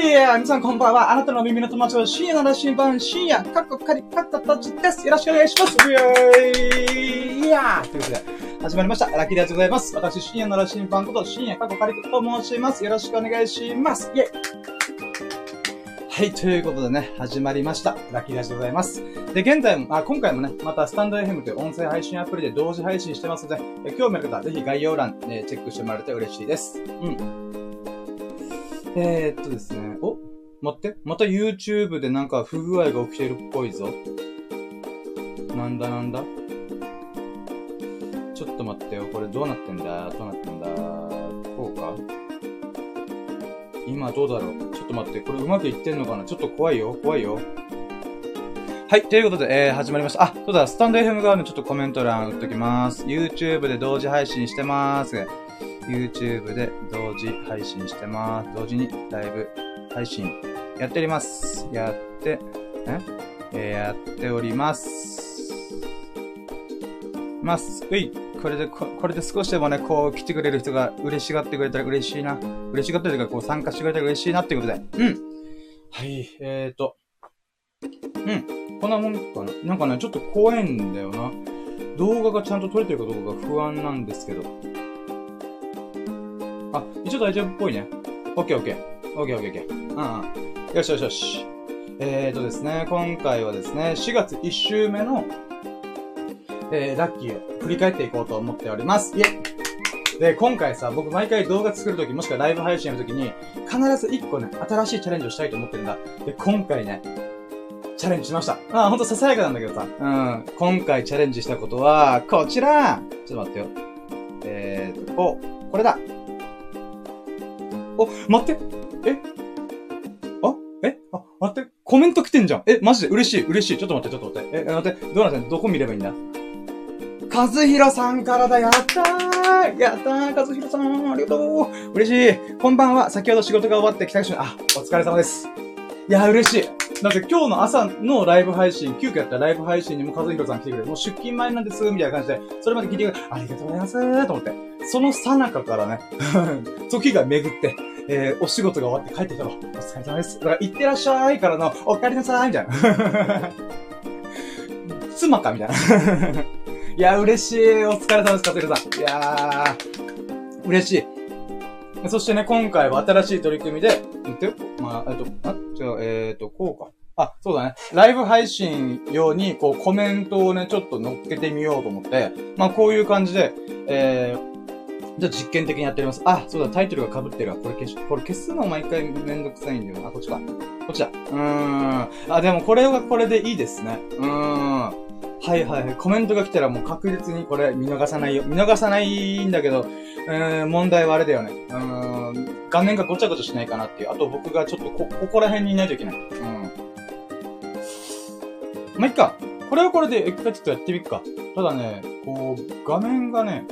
いや皆さんこんばんは。あなたの耳の友達は深夜の羅針盤、深夜、カッコカリカッカタチです。よろしくお願いします。イェーイいやーということで、始まりました。ラッキーでございます。私、深夜の羅針盤こと、深夜カッコカリと申します。よろしくお願いします。イェイはい、ということでね、始まりました。ラッキーラジでございます。で、現在も、あ、今回もね、またスタンド FM という音声配信アプリで同時配信してますので、興味ある方はぜひ概要欄、ね、チェックしてもらえると嬉しいです。うん。えー、っとですね、お？待って、また YouTube でなんか不具合が起きてるっぽいぞ。なんだなんだ？ちょっと待ってよ、これどうなってんだ？どうなってんだ？こうか？今どうだろう？ちょっと待って、これうまくいってんのかな？ちょっと怖いよ、怖いよ。はい、ということで、えー、始まりました。あ、そうだ、スタンド FM 側のちょっとコメント欄打っときます。YouTube で同時配信してます。YouTube で同時配信してます。同時にライブ配信やっております。やって、え？やっております。ます。うい。これで、ここれで少しでもね、こう来てくれる人が嬉しがってくれたら嬉しいな。嬉しがってるかこう参加してくれたら嬉しいなっていうことで。うん。はい、えーと。うん。こんなもんかな？なんかね、ちょっと怖いんだよな。動画がちゃんと撮れてるかどうかが不安なんですけど。一応大丈夫っぽいね。オッケーオッケー。オッケーオッケーオッケー。うんうん。よしよしよし。えーとですね、今回はですね、4月1週目の、えー、ラッキーを振り返っていこうと思っております。イェで、今回さ、僕毎回動画作るとき、もしくはライブ配信やるときに、必ず1個ね、新しいチャレンジをしたいと思ってるんだ。で、今回ね、チャレンジしました。あー、ほんとささやかなんだけどさ。うん。今回チャレンジしたことは、こちらちょっと待ってよ。えーと、こう、これだ。お、待って。え？あ？え？あ、待って。コメント来てんじゃん。え、マジで？嬉しい。嬉しい。ちょっと待って、ちょっと待って。え、待って、どうなってんどこ見ればいいんだ？和弘さんからだ。やったー！やったー和弘さん。ありがとう。嬉しい。こんばんは。先ほど仕事が終わって帰宅しあ、お疲れ様です。いや、嬉しい。だって今日の朝のライブ配信、急遽やったライブ配信にも和弘さん来てくれる。もう出勤前なんです、みたいな感じで、それまで聞いてくれる。ありがとうございますと思って。その最中からね、時が巡って、えー、お仕事が終わって帰ってきたの。お疲れ様です。だから、行ってらっしゃいからの、お帰りなさいみたいな。妻かみたいな。いや、嬉しい。お疲れ様です、和弘さん。いやー、嬉しい。そしてね、今回は新しい取り組みで、待ってよ。まあ、えっと、あ、違う、えっと、こうか。あ、そうだね。ライブ配信用に、こう、コメントをね、ちょっと乗っけてみようと思って、まあ、こういう感じで、えー、じゃあ実験的にやっております。あ、そうだ、タイトルが被ってるわ。これ消し、これ消すの毎回めんどくさいんだよな。こっちか。こっちだ。うーん。あ、でもこれはこれでいいですね。うーん。はいはい。コメントが来たらもう確実にこれ見逃さないよ。見逃さないんだけど、うー、問題はあれだよね。うん、画面がごちゃごちゃしないかなっていう。あと僕がちょっとこ、ここら辺にいないといけない。うん。まあ、いっか。これはこれで一回ちょっとやってみっか。ただね、こう、画面がね、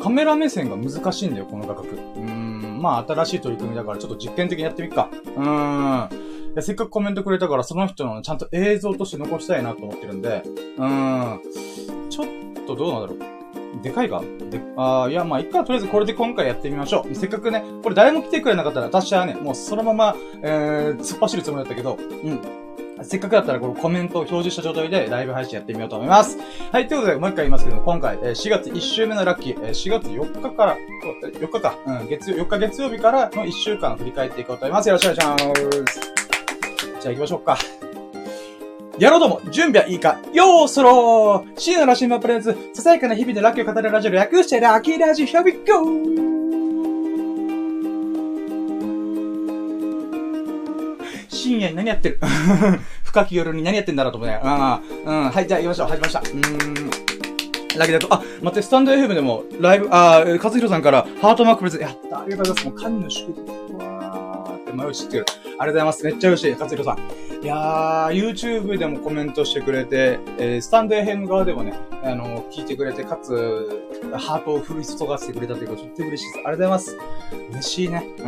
カメラ目線が難しいんだよ、この画角。うーん、まあ新しい取り組みだからちょっと実験的にやってみっか。うーん。せっかくコメントくれたから、その人のちゃんと映像として残したいなと思ってるんで、うーん。ちょっとどうなんだろう。でかいか？で、あーいや、まあ、いっか、とりあえずこれで今回やってみましょう。せっかくね、これ誰も来てくれなかったら、私はね、もうそのまま、えー、突っ走るつもりだったけど、うん。せっかくだったら、このコメントを表示した状態でライブ配信やってみようと思います。はい、ということで、もう一回言いますけども、今回、えー4月1週目のラッキー、えー4月4日から、4日か、うん、月曜、4日月曜日からの1週間振り返っていこうと思います。よろしくお願いします。じゃあ行きましょうか。やろうども、準備はいいかよーそろー深夜のラシンマプレゼンツ、ささやかな日々でラッキーを語るラジオ略してラッキーラジオ、here we go! 深夜に何やってる？深き夜に何やってんだろうと思うね。ああ、うん。はい、じゃあ行きましょう。始めました。うーん。ラッキーだと、あ、待って、スタンド FM でも、ライブ、あー、和弘さんから、ハートマークプレゼント、やった、ありがとうございます。もう、神の祝福。うわーって、迷う知ってる。ありがとうございます。めっちゃ嬉しい、勝弘さん。いやー、YouTube でもコメントしてくれて、えー、スタンド FM 側でもね、あの、聞いてくれて、かつ、ハートを降り注がせてくれたというかと、とっても嬉しいです。ありがとうございます。嬉しいね。うー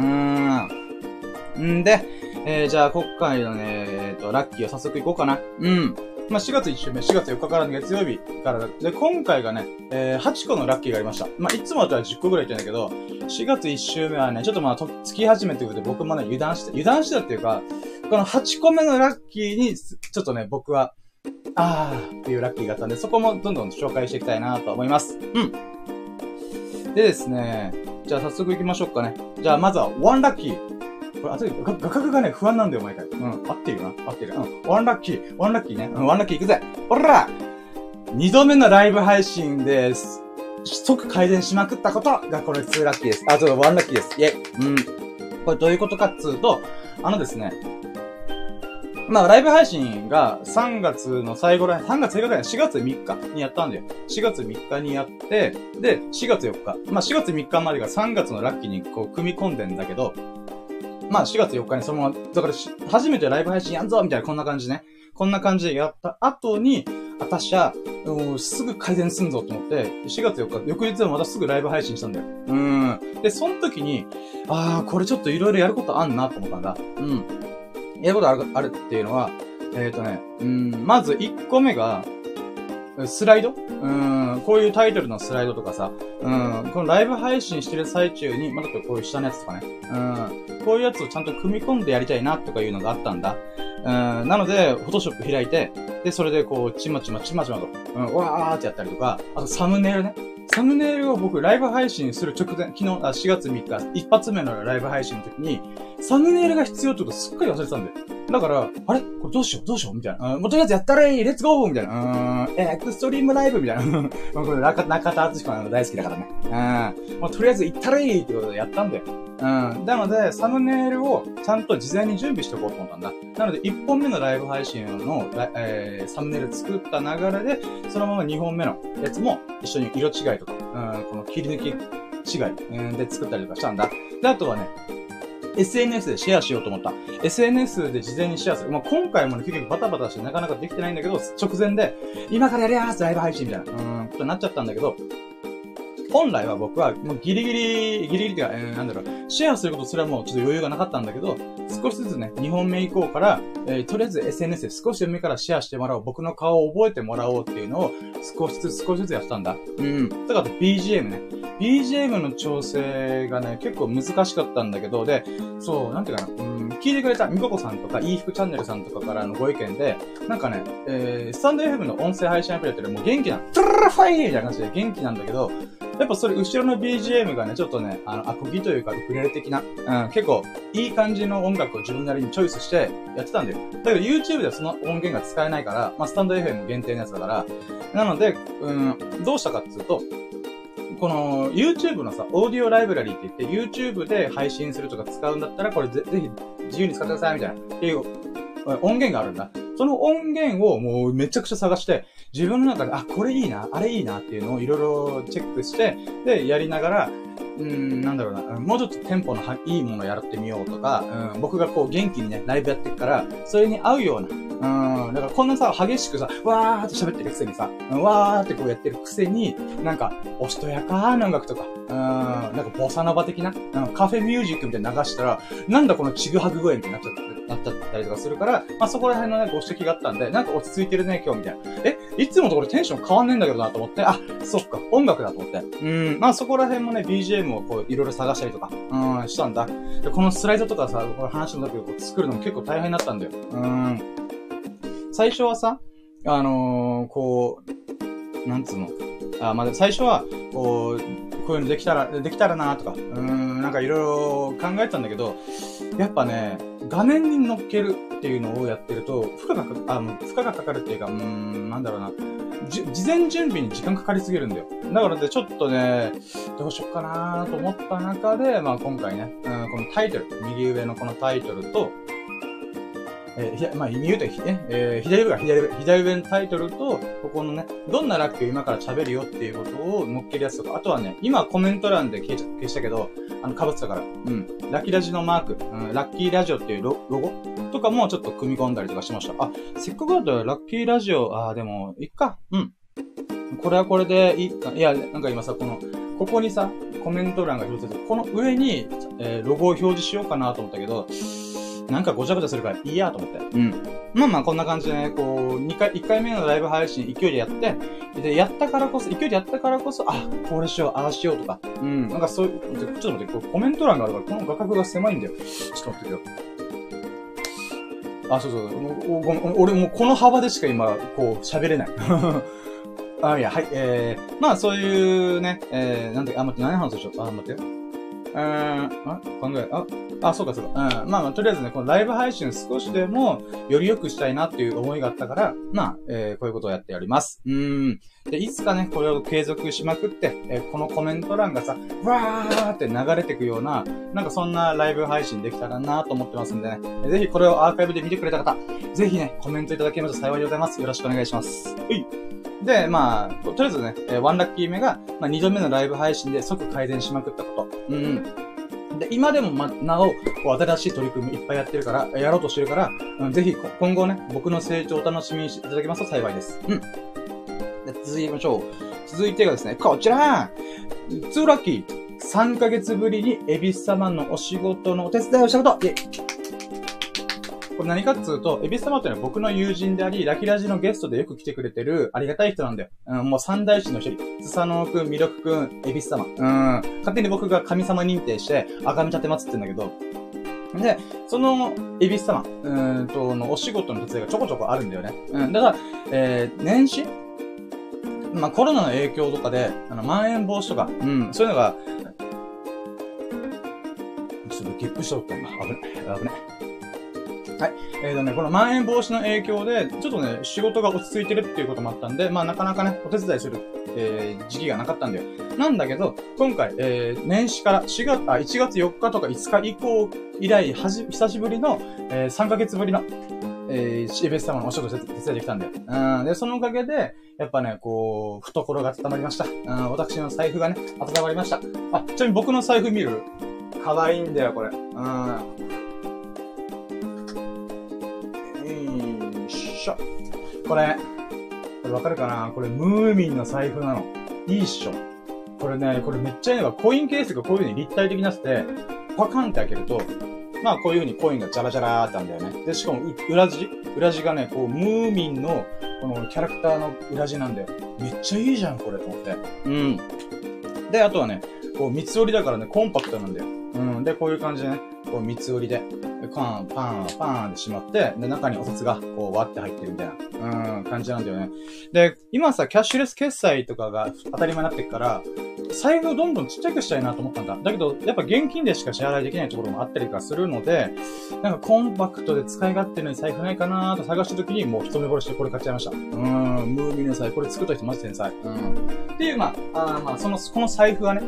ん。んで、えー、じゃあ、今回のね、えっ、と、ラッキーを早速いこうかな。うん。まあ、4月1週目、4月4日からの月曜日からで、今回がね、えー、8個のラッキーがありました。まあ、いつもだったら10個ぐらい言ってんだけど、4月1週目はね、ちょっとまあ、と、つき始めてくると僕もね、油断して、油断してたっていうか、この8個目のラッキーに、ちょっとね、僕は、あーっていうラッキーがあったんで、そこもどんどん紹介していきたいなと思います。うん。でですね、じゃあ早速行きましょうかね。じゃあまずは、ワンラッキー。これ、あとで、画角がね、不安なんだよ、毎回。うん、合ってるよな。合ってる。うん、ワンラッキー。ワンラッキーね。うん、ワンラッキー行くぜ。ほら二度目のライブ配信です。即改善しまくったことがこれ2ラッキーです。あ、ちょっとワンラッキーです。イェイ。うん。これどういうことかっつうと、あのですね、まあ、ライブ配信が3月の最後ら、3月最後らい、4月3日にやったんだよ。4月3日にやって、で、4月4日。まあ、4月3日までが3月のラッキーにこう、組み込んでんだけど、まあ、4月4日にそのまま、だから初めてライブ配信やんぞみたいな、こんな感じね。こんな感じでやった後に、私は、すぐ改善すんぞと思って、4月4日、翌日はまたすぐライブ配信したんだよ。うん。で、その時に、ああ、これちょっといろいろやることあんなと思ったんだ。うん。やることあるあるっていうのは、えっ、ー、とね、うん、まず1個目が、スライド？うん、こういうタイトルのスライドとかさ、うん、このライブ配信してる最中に、まだこういう下のやつとかね、うん、こういうやつをちゃんと組み込んでやりたいなとかいうのがあったんだ。うん、なので、フォトショップ開いて、で、それでこう、ちまちまちまちまと、うん、わーってやったりとか、あとサムネイルね。サムネイルを僕、ライブ配信する直前、昨日、あ4月3日、一発目のライブ配信の時に、サムネイルが必要ってことすっかり忘れてたんだよ。だから、あれ？これどうしよう？どうしよう？みたいな。うん、もうとりあえずやったらいいレッツゴーみたいな。うん、エクストリームライブ？みたいな。これ中、中田敦彦の大好きだからね。うん。もうとりあえず行ったらいいってことでやったんだよ。うん。なので、サムネイルをちゃんと事前に準備しておこうと思ったんだ。なので、1本目のライブ配信の、えー、サムネイル作った流れで、そのまま2本目のやつも一緒に色違いとか、うん、この切り抜き違い、で作ったりとかしたんだ。で、あとはね、SNS でシェアしようと思った。SNS で事前にシェアする。まあ、今回もね、結局バタバタしてなかなかできてないんだけど、直前で、今からやりやすライブ配信みたいな、うーん、となっちゃったんだけど、本来は僕は、もうギリギリ、ギリギリっていうか、えー、なんだろう、シェアすることすらもうちょっと余裕がなかったんだけど、少しずつね、2本目以降から、えー、とりあえず SNS で少しでもいいからシェアしてもらおう。僕の顔を覚えてもらおうっていうのを、少しずつ少しずつやったんだ。うん。だから BGM ね。BGM の調整がね、結構難しかったんだけど、で、そう、なんていうかな、うん、聞いてくれたみここさんとか、いい服チャンネルさんとかからのご意見で、なんかね、えー、スタンド FM の音声配信アプリやってるもう元気な、トゥルルファイみたいな感じで元気なんだけど、やっぱそれ後ろの BGM がね、ちょっとね、あの、アコギというか、ウクレレ的な、うん、結構、いい感じの音楽を自分なりにチョイスしてやってたんだよ。だけど YouTube ではその音源が使えないから、まあ、スタンド FM 限定のやつだから、なので、うん、どうしたかっていうと、この YouTube のさ、オーディオライブラリーって言って YouTube で配信するとか使うんだったら、これぜぜひ自由に使ってくださいみたいな、っていう音源があるんだ。その音源をもうめちゃくちゃ探して、自分の中で、あ、これいいな、あれいいなっていうのをいろいろチェックして、で、やりながら、うん、なんだろうな、もうちょっとテンポのいいものやってみようとか、うん、僕がこう元気にね、ライブやってるから、それに合うような、うん、だからこんなさ、激しくさ、わーって喋ってるくせにさ、わーってこうやってるくせに、なんか、おしとやかーな音楽とか、うん、なんかボサノバ的な、うん、カフェミュージックみたいに流したら、なんだこのちぐはぐ声みたいになっちゃって、なっちゃったりとかするから、まあそこら辺のね、ご指摘があったんで、なんか落ち着いてるね、今日みたいな。えいつもところテンション変わんねえんだけどなと思って、あ、そっか、音楽だと思って。うん、まあそこら辺もね、BGM をこう、いろいろ探したりとか、うん、したんだ。で、このスライドとかさ、これ話の時こう作るのも結構大変だったんだよ。うん。最初はさ、あのー、こう、なんつうの？あ、まあ、最初は、こう、こういうのできたら、できたらなとか、うん、なんかいろいろ考えたんだけど、やっぱね、画面に乗っけるっていうのをやってると、負荷がかか、あの、負荷がかかるっていうか、うーん、なんだろうな。事前準備に時間かかりすぎるんだよ。だからで、ちょっとね、どうしよっかなと思った中で、まあ今回ね、うん、このタイトル、右上のこのタイトルと、えー、まあ、意味言うと、ね、えー、左上が左上、左上のタイトルと、ここのね、どんなラッキーを今から喋るよっていうことを乗っけるやつとか、あとはね、今コメント欄で消消したけど、あの、被ってたから、うん、ラッキーラジのマーク、うん、ラッキーラジオっていうロゴ？とかもちょっと組み込んだりとかしました。あ、せっかくだったらラッキーラジオ、あ、でも、いっか、うん。これはこれでいいか、いや、なんか今さ、この、ここにさ、コメント欄が表示されてこの上に、えー、ロゴを表示しようかなと思ったけど、なんかごちゃごちゃするからいいやと思って。うん。まあまあこんな感じでね、こう、2回、1回目のライブ配信勢いでやって、で、やったからこそ、勢いでやったからこそ、あ、これしよう、ああしようとか。うん。なんかそういう、ちょっと待って、こうコメント欄があるから、この画角が狭いんだよ。ちょっと待ってくよ。あ、そうそう。俺もうこの幅でしか今、こう、喋れない。あ、いや、はい、えー、まあそういうね、えー、なんて、あ、待って、何話しよう？あ、待ってよ。うん、あ考え、あ、あ、そうかそうか。うん。まあまあ、とりあえずね、このライブ配信少しでも、より良くしたいなっていう思いがあったから、まあ、えー、こういうことをやっております。うーん。で、いつかね、これを継続しまくって、えー、このコメント欄がさ、わーって流れてくような、なんかそんなライブ配信できたらなと思ってますんでね。ぜひこれをアーカイブで見てくれた方、ぜひね、コメントいただけますと幸いでございます。よろしくお願いします。はい。で、まあ、とりあえずね、えー、ワンラッキー目が、まあ、二度目のライブ配信で即改善しまくったこと。うん。で、今でもま、なお、こう、新しい取り組みいっぱいやってるから、やろうとしてるから、うん、ぜひ、今後ね、僕の成長を楽しみにしていただけますと幸いです。うん。続いてみましょう。続いてがですね、こちらツーラッキー !3 ヶ月ぶりにエビス様のお仕事のお手伝いをしたことイこれ何かっつうと、エビス様っていうのは僕の友人であり、ラキラジのゲストでよく来てくれてるありがたい人なんだよ。うん、もう三大師の一人。スサノオくん、ミロクくん、エビス様。うん。勝手に僕が神様認定して、赤身立てまつってんだけど、で、その、エビス様、うんと、のお仕事の手伝いがちょこちょこあるんだよね。うん。だから、えー、年始まあ、コロナの影響とかで、あの、まん延防止とか、うん、そういうのが、ちょっとゲップしとった今。危ね。危ね。はい。えーとね、このまん延防止の影響で、ちょっとね、仕事が落ち着いてるっていうこともあったんで、まあなかなかね、お手伝いする、えー、時期がなかったんだよ。なんだけど、今回、えー、年始から4月、あ、1月4日とか5日以降以来、はじ、久しぶりの、えー、3ヶ月ぶりの、えー、シーベス様のお仕事手伝いできたんだよ。うん。で、そのおかげで、やっぱね、こう、懐が温まりました。うん、私の財布がね、温まりました。あ、ちなみに僕の財布見る？可愛いんだよ、これ。うん。しょ。これ、これわかるかな？これムーミンの財布なの。いいっしょ。これね、これめっちゃいいのが、コインケースがこういう風に立体的になってて、パカンって開けると、まあこういう風にコインがジャラジャラーってあるんだよね。で、しかも裏地？裏地がね、こう、ムーミンの、このキャラクターの裏地なんで、めっちゃいいじゃん、これ、と思って。うん。で、あとはね、こう、三つ折りだからね、コンパクトなんだよ。うん。で、こういう感じでね、こう三つ折りで、パン、パン、パンってしまって、で、中にお札がこう割って入ってるみたいな、うん、感じなんだよね。で、今さ、キャッシュレス決済とかが当たり前になってくから、財布をどんどんちっちゃくしたいなと思ったんだ。だけど、やっぱ現金でしか支払いできないところもあったりとかするので、なんかコンパクトで使い勝手の財布ないかなと探した時に、もう一目惚れしてこれ買っちゃいました。うーん、ムーミンの財布、これ作った人マジ天才。うん。っていう、まあ、あまあ、その、この財布はね、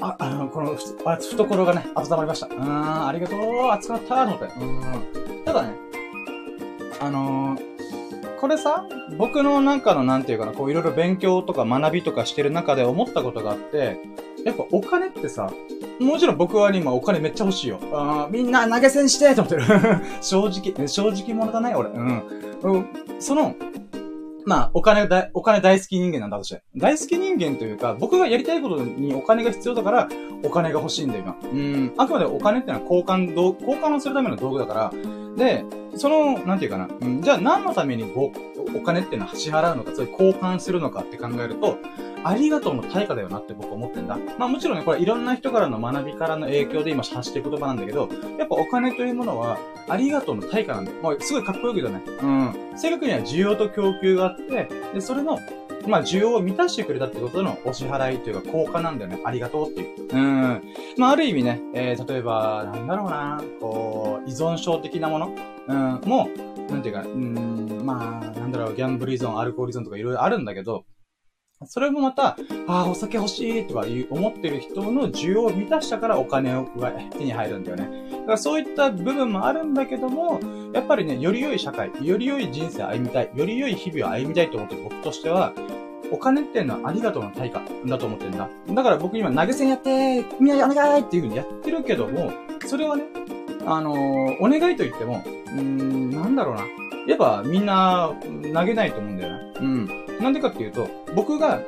あ、あの、この、あ懐がね、温まりました。うーん、ありがとう、熱かったと思って。うん。ただね、あのー、これさ、僕のなんかのなんていうかな、こういろいろ勉強とか学びとかしてる中で思ったことがあって、やっぱお金ってさ、もちろん僕は今お金めっちゃ欲しいよ。あみんな投げ銭してと思ってる。正直、正直者だね、俺。うん。その、まあ、お金だ、お金大好き人間なんだとして。大好き人間というか、僕がやりたいことにお金が必要だから、お金が欲しいんだよ、今。うん。あくまでお金ってのは交換、交換をするための道具だから、で、その、なんていうかな、うん、じゃあ何のためにお金っていうのは支払うのか、それ交換するのかって考えると、ありがとうの対価だよなって僕は思ってんだ。まあもちろんね、これいろんな人からの学びからの影響で今発してる言葉なんだけど、やっぱお金というものは、ありがとうの対価なんだよ。まあすごいかっこよく言うとね。うん。正確には需要と供給があって、で、それの、まあ、需要を満たしてくれたってことのお支払いというか、効果なんだよね。ありがとうっていう。うん。まあ、ある意味ね、えー、例えば、なんだろうな、こう、依存症的なもの、うん、もう、なんていうか、うん、まあ、なんだろう、ギャンブル依存、アルコール依存とかいろいろあるんだけど、それもまた、ああ、お酒欲しいとかいう思ってる人の需要を満たしたからお金を手に入るんだよね。だからそういった部分もあるんだけども、やっぱりね、より良い社会、より良い人生を歩みたい、より良い日々を歩みたいと思ってる僕としては、お金っていうのはありがとうの対価だと思ってるんだ。だから僕今投げ銭やってみんなお願いっていう風にやってるけども、それはね、あのー、お願いと言っても、うーん、なんだろうな。やっぱみんな投げないと思うんだよね。うん。なんでかっていうと、僕が、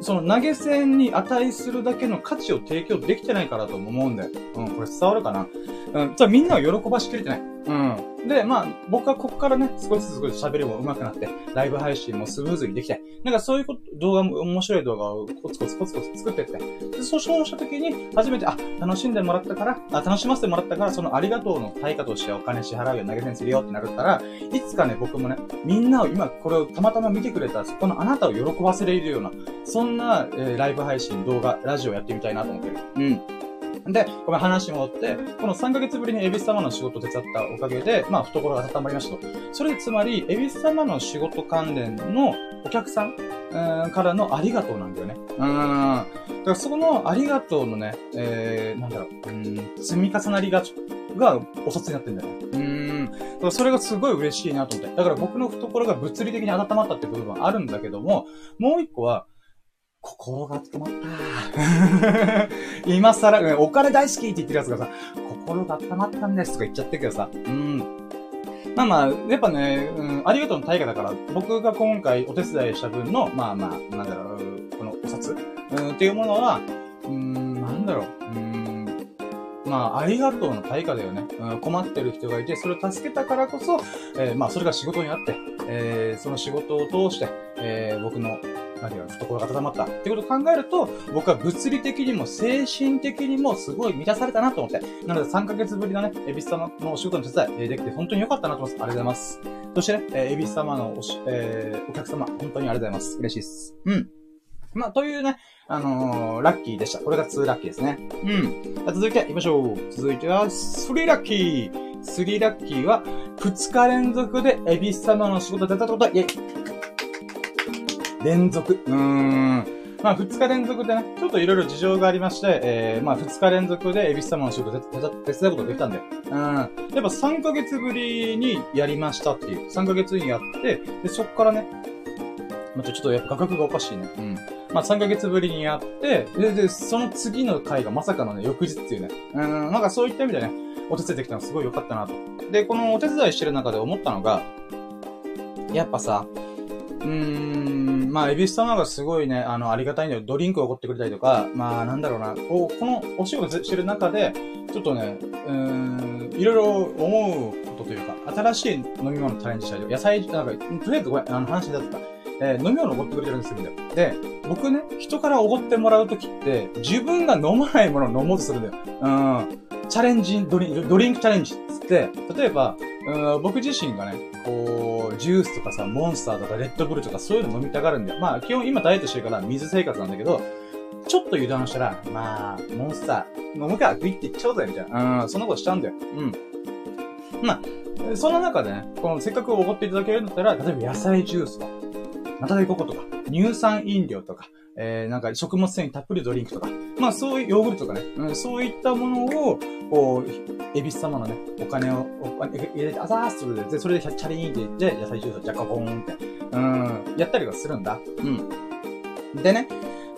その投げ銭に値するだけの価値を提供できてないからと思うんだよ。うん、これ伝わるかな？うん。じゃみんなを喜ばしきれてない。うん。で、まあ、僕はここからね、少しずつ少し喋りも上手くなって、ライブ配信もスムーズにできて、なんかそういうこと、動画も、面白い動画をコツコツコツコツ作ってって、で、そうした時に、初めて、あ、楽しんでもらったから、あ、楽しませてもらったから、そのありがとうの対価としてお金支払うよ、投げ銭するよってなるったら、いつかね、僕もね、みんなを今、これをたまたま見てくれた、そこのあなたを喜ばせれるような、そんな、えー、ライブ配信、動画、ラジオやってみたいなと思ってる。うん。で、この話戻って、この3ヶ月ぶりにエビス様の仕事を手伝ったおかげで、まあ、懐が温まりましたと。それつまり、エビス様の仕事関連のお客さんからのありがとうなんだよね。うん。だからそこのありがとうのね、えー、なんだろう、うん、積み重なりが、がお札になってんだよね。うん。だからそれがすごい嬉しいなと思って。だから僕の懐が物理的に温まったって部分はあるんだけども、もう一個は、心が温まった。今更、お金大好きって言ってるやつがさ、心が温まったんですとか言っちゃってるけどさ、うん。まあまあ、やっぱね、うん、ありがとうの対価だから、僕が今回お手伝いした分の、まあまあ、なんだろう、このお札、うん、っていうものは、うん、なんだろう、うん、まあ、ありがとうの対価だよね。うん、困ってる人がいて、それを助けたからこそ、えー、まあ、それが仕事になって、えー、その仕事を通して、えー、僕の何が懐が温まったってことを考えると、僕は物理的にも精神的にもすごい満たされたなと思って。なので3ヶ月ぶりのね、エビス様のお仕事の手伝いできて本当に良かったなと思います。ありがとうございます。そしてね、エビス様のおし、えー、お客様、本当にありがとうございます。嬉しいです。うん。まあ、というね、あのー、ラッキーでした。これが2ラッキーですね。うん。続いて行きましょう。続いては、3ラッキー。3ラッキーは、2日連続でエビス様の仕事出たってことは、イェイ連続。うーん。まあ、二日連続でね、ちょっといろいろ事情がありまして、えー、まあ、二日連続でエビス様の仕事手伝うことができたんだよ。うん。やっぱ3ヶ月ぶりにやりましたっていう。3ヶ月にやって、で、そっからね、まあ、ちょっとやっぱ価格がおかしいね。うん。まあ、3ヶ月ぶりにやって、で、で、その次の回がまさかのね、翌日っていうね。うん、なんかそういった意味でね、お手伝いできたのすごい良かったなと。で、このお手伝いしてる中で思ったのが、やっぱさ、うん、まあ、エビス様がすごいね、あの、ありがたいんだよ。ドリンクをおごってくれたりとか、まあ、なんだろうな、こう、このお仕事してる中で、ちょっとね、うん、いろいろ思うことというか、新しい飲み物チャレンジしたりとか、野菜、なんか、とりあえずごめん、あの、話だった。えー、飲み物おごってくれてるんですよ。で、僕ね、人からおごってもらうときって、自分が飲まないものを飲もうとするんだよ。うん。チャレンジ、ドリンドリンクチャレンジっつって、例えば、うん僕自身がね、こう、ジュースとかさ、モンスターとかレッドブルとかそういうの飲みたがるんだよ。まあ、基本今ダイエットしてるから水生活なんだけど、ちょっと油断したら、まあ、モンスター、飲むか、グイっていっちゃうぜ、みたいな。うん、そんなことしちゃうんだよ。うん。まあ、その中でね、このせっかくおごっていただけるんだったら、例えば野菜ジュースとか、またでココとか、乳酸飲料とか、えー、なんか食物繊維たっぷりドリンクとか、まあそういうヨーグルトとかね、うん、そういったものを、こう、エビス様のね、お金を、お金入れて、あざーすで、それでチャリーンって言って、野菜ジュースをジャカボーンって、うん、やったりはするんだ。うん。でね、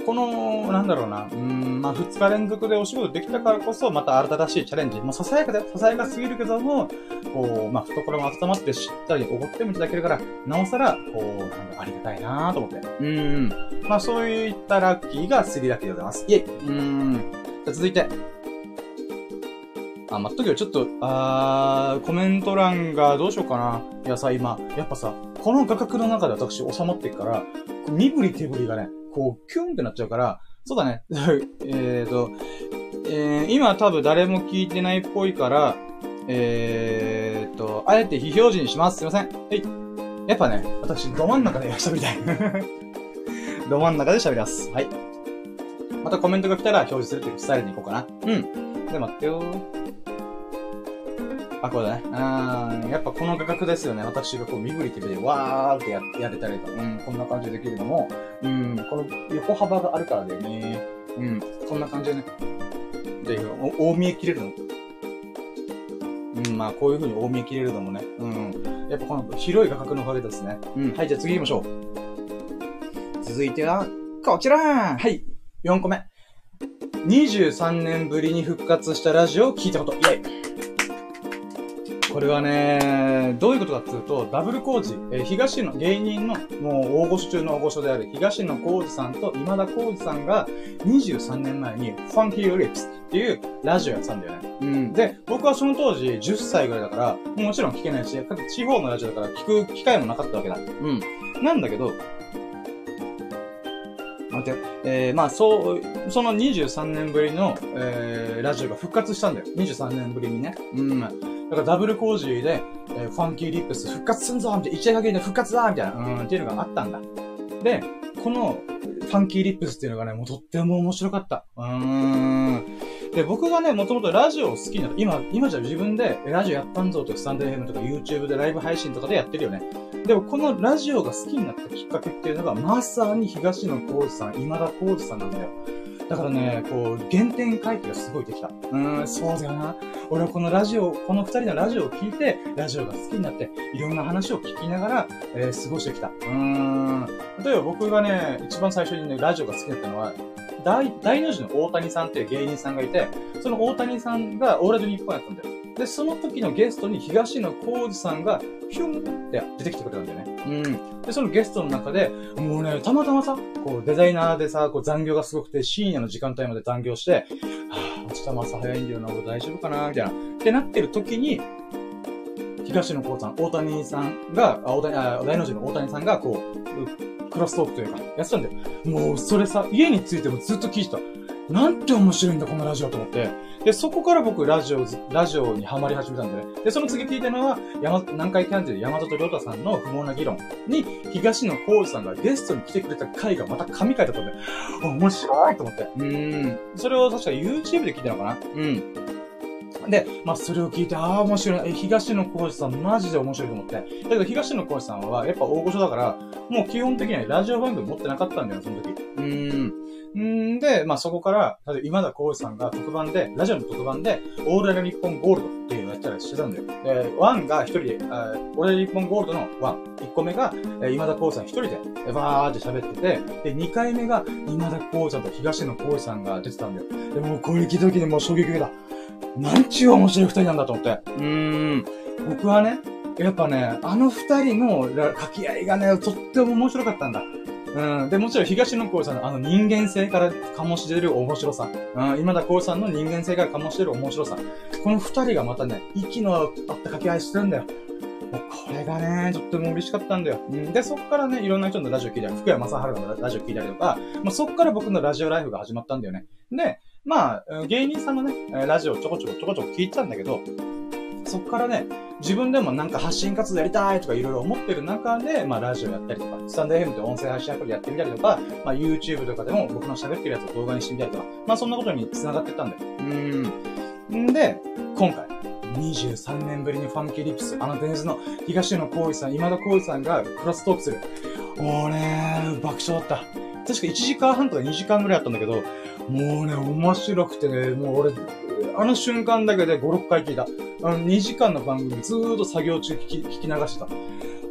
この、なんだろうな、うん、まあ、二日連続でお仕事できたからこそ、また新しいチャレンジ。もうささやかで、ささやかすぎるけども、こう、まあ、懐も温まってしっかりおごってもいただけるから、なおさら、こう、なんかありがたいなと思って。うん。まあ、そういったラッキーが3ラッキーでございます。イェイ。うん。じゃ続いて。あ、待っとけよ。ちょっと、あー、コメント欄がどうしようかな。いやさ、今、やっぱさ、この画角の中で私収まっていくから、身振り手振りがね、こう、キュンってなっちゃうから、そうだね。えっと、えー、今多分誰も聞いてないっぽいから、えーと、あえて非表示にします。すいません。はい。やっぱね、私、ど真ん中で喋りたい。ど真ん中で喋ります。はい。またコメントが来たら表示するっていうスタイルでいこうかな。うん。で、待ってよあ、これだね。うん。やっぱこの画角ですよね。私がこう、身振り手振りでわーってややれたりとか、うん、こんな感じでできるのも、うん、この横幅があるからだよね。うん、こんな感じでね。で、お大見え切れるの。うん、まあ、こういう風に大見え切れるのもね。うん。やっぱこの広い画角のおかげですね。うん。はい、じゃあ次行きましょう。続いては、こちらはい、4個目。23年ぶりに復活したラジオを聞いたこと。イェイこれはね、どういうことかっていうと、ダブル工事、えー、東の芸人の、もう大御所中の大御所である東野幸治さんと今田耕司さんが23年前に Funky Lips っていうラジオやってたんだよね。うん。で、僕はその当時10歳ぐらいだから、もちろん聞けないし、地方のラジオだから聞く機会もなかったわけだ。うん。なんだけど、待って、えー、まあ、そう、その23年ぶりの、えー、ラジオが復活したんだよ。23年ぶりにね。うん。だからダブル工事で、えー、ファンキーリップス復活すんぞみたいな、一夜限りで復活だみたいな、うん、っていうのがあったんだ。で、この、ファンキーリップスっていうのがね、もうとっても面白かった。うーん。で、僕がね、もともとラジオを好きな。今、今じゃ自分でラジオやったんぞとか、スタンド FM とか YouTube でライブ配信とかでやってるよね。でも、このラジオが好きになったきっかけっていうのが、まさに東野幸治さん、今田幸治さんなんだよ。だからね、こう、原点回帰がすごいできた。うーん、そうだよな。俺はこのラジオ、この二人のラジオを聞いて、ラジオが好きになって、いろんな話を聞きながら、えー、過ごしてきた。うーん。例えば僕がね、一番最初にね、ラジオが好きだったのは、大、大の字の大谷さんっていう芸人さんがいて、その大谷さんがオーラジオ日本やったんだよ。で、その時のゲストに東野幸治さんが、ヒュンって出てきてくれたんだよね。うん。で、そのゲストの中で、もうね、たまたまさ、こう、デザイナーでさ、こう残業がすごくて、深夜の時間帯まで残業して、はぁ、明日も朝早いんだよな、俺大丈夫かなみたいな。ってなってる時に、東野幸さん、大谷さんが、あ、大谷、あ、大の字の大谷さんが、こう、クロストークというか、やってたんだよ。もう、それさ、家についてもずっと聞いてた。なんて面白いんだ、このラジオと思って。で、そこから僕、ラジオ、ラジオにハマり始めたんでね。で、その次聞いたのは、山、南海キャンディー山里亮太さんの不毛な議論に、東野幸治さんがゲストに来てくれた回がまた神回だったんで、面白いと思って。うん。それを確か YouTube で聞いたのかな？うん。で、まあ、それを聞いて、ああ、面白い。え、東野幸治さん、マジで面白いと思って。だけど、東野幸治さんは、やっぱ大御所だから、もう基本的にはラジオ番組持ってなかったんだよ、その時。うーん。んで、まあ、そこから、例えば今田耕司さんが特番で、ラジオの特番で、オールライ日本ゴールドっていうのをやったりしてたんだよ。で、ワンが一人で、あオールライ日本ゴールドのワン。一個目が、え今田耕司さん一人で、えバーって喋ってて、で、二回目が、今田耕司さんと東野幸治さんが出てたんだよ。で、もうこれ聞いた時にもう衝撃受けた。なんちゅう面白い二人なんだと思って。うーん。僕はね、やっぱね、あの二人の掛け合いがね、とっても面白かったんだ。うん。で、もちろん東野幸さんのあの人間性から醸し出る面白さ。うん。今田幸さんの人間性から醸し出る面白さ。この二人がまたね、息の合った掛け合いしてるんだよ。もうこれがね、とっても嬉しかったんだよ。うん、で、そっからね、いろんな人のラジオ聞いたり、福山雅治のラジオ聞いたりとか、まあ、そっから僕のラジオライフが始まったんだよね。で、まあ、芸人さんのね、ラジオちょこちょこちょこちょこ聞いてたんだけど、そっからね、自分でもなんか発信活動やりたいとかいろいろ思ってる中で、まあラジオやったりとか、スタンド FM って音声配信アプリやってみたりとか、まあ YouTube とかでも僕の喋ってるやつを動画にしてみたりとか、まあそんなことに繋がってったんだよ。うん。んで、今回、23年ぶりにファンキーリップス、あの伝説の東野幸治さん、今田幸治さんがクラストークする。もうね、爆笑だった。確か1時間半とか2時間ぐらいあったんだけど、もうね、面白くてね、もう俺、あの瞬間だけで5、6回聞いた。あの、2時間の番組ずーっと作業中聞き、聞き流してた。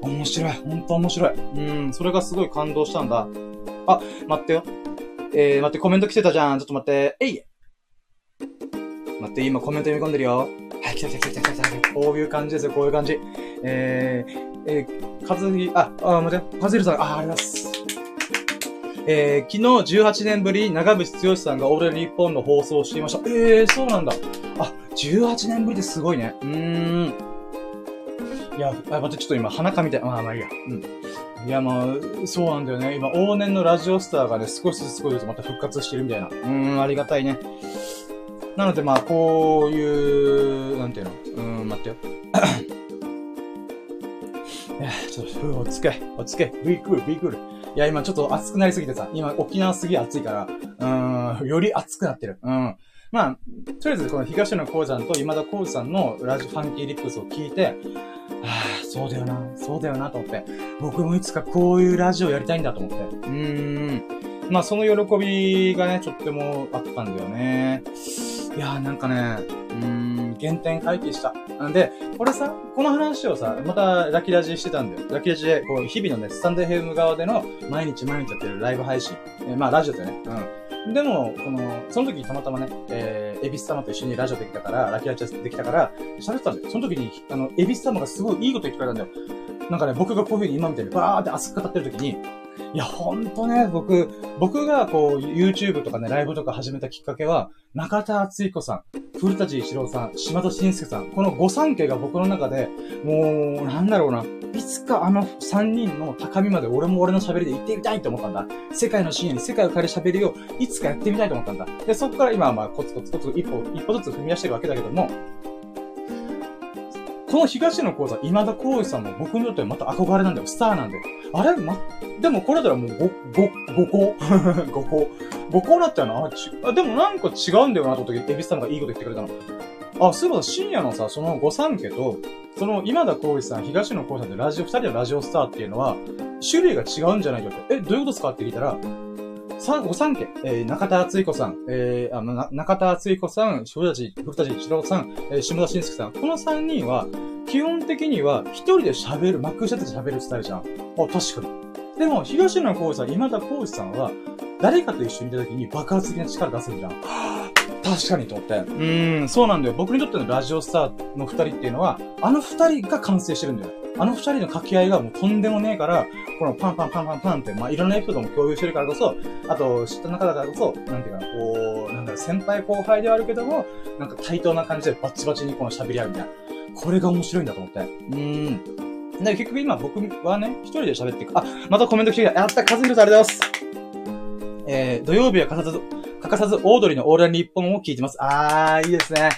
面白い。ほんと面白い。うん、それがすごい感動したんだ。あ、待ってよ。えー、待って、コメント来てたじゃん。ちょっと待って。えい待って、今コメント読み込んでるよ。はい、来た来た来た来た来た。こういう感じですよ、こういう感じ。えー、えー、かずひ、あ、あ、待って、かずひるさん、あ、ありがとうございます。えー、昨日18年ぶり長渕剛さんがオール日本の放送をしていました。えー、そうなんだ。あ、18年ぶりですごいね。うーん。いや、あ、またちょっと今鼻かみたい。まあまあいいや。うん。いや、まあ、そうなんだよね。今、往年のラジオスターがね、少しずつ少しずつまた復活してるみたいな。うーん、ありがたいね。なので、まあ、こういう、なんていうの？うーん、待ってよ。い や、ちょっと、落ち着け、落ち着け。ビークール、ビークール。いや、今ちょっと暑くなりすぎてさ、今沖縄すげえ暑いから、うん、より暑くなってる。うん。まあ、とりあえずこの東野幸山と今田幸さんのラジファンキーリップスを聞いて、ああ、そうだよな、そうだよなと思って、僕もいつかこういうラジオやりたいんだと思って。うーん。まあ、その喜びがね、とってもあったんだよね。いやーなんかね、うーん、原点回帰した。なんで、これさ、この話をさ、またラキラジしてたんだよ。ラキラジで、こう、日々のね、スタンド FM 側での毎日毎日やってるライブ配信。えー、まあ、ラジオでね。うん。でも、この、その時たまたまね、えー、エビス様と一緒にラジオできたから、ラキラジできたから、喋ってたんだよ。その時に、あの、エビス様がすごいいいこと言ってくれたんだよ。なんかね、僕がこういう風に今みたいにバーって熱く語ってる時に、いや、ほんとね、僕、僕がこう、YouTube とかね、ライブとか始めたきっかけは、中田敦彦さん、古舘一郎さん、島田晋介さん、この御三家が僕の中で、もう、なんだろうな、いつかあの三人の高みまで俺も俺の喋りで行ってみたいって思ったんだ。世界の深夜に世界を変える喋りをいつかやってみたいと思ったんだ。で、そこから今はまあコツコツコツ一歩、一歩ずつ踏み出してるわけだけども、この東野幸座、今田耕司さんも僕にとってはまた憧れなんだよ。スターなんだよ。あれま、でもこれだったらもう5、5、5個 ?5 個 ?5 個なったよな。あ、ち、あ、でもなんか違うんだよなと思って、エビスさんがいいこと言ってくれたの。あ、そういえば深夜のさ、その御三家と、その今田耕司さん、東野幸司さんでラジオ、二人のラジオスターっていうのは、種類が違うんじゃないかって。え、どういうことですかって聞いたら、三、御三家、えー、中田敦彦さん、えー、あの、中田敦彦さん、正田寺、福田寺一郎さん、えー、下田晋介さん。この三人は、基本的には、一人で喋る、マックシャツで喋るスタイルじゃん。あ、確かに。でも、東野幸治さん、今田幸治さんは、誰かと一緒にいた時に爆発的な力出すんじゃん。確かにと思って。うーん、そうなんだよ。僕にとってのラジオスターの二人っていうのは、あの二人が完成してるんだよ。あの二人の掛け合いがもうとんでもねえから、このパンパンパンパンパンって、まあ、いろんなエピソードも共有してるからこそ、あと、知った中だからこそ、なんていうかな、こう、なんだろう、先輩後輩ではあるけども、なんか対等な感じでバッチバチにこの喋り合うみたいな。これが面白いんだと思って。うーん。で、結局今僕はね、一人で喋っていく。あ、またコメント来てきた。やった、カズヒロさんありがとうございます。えー、土曜日は欠かさず、欠かさずオードリーのオールナイ日本を聞いてます。あー、いいですね。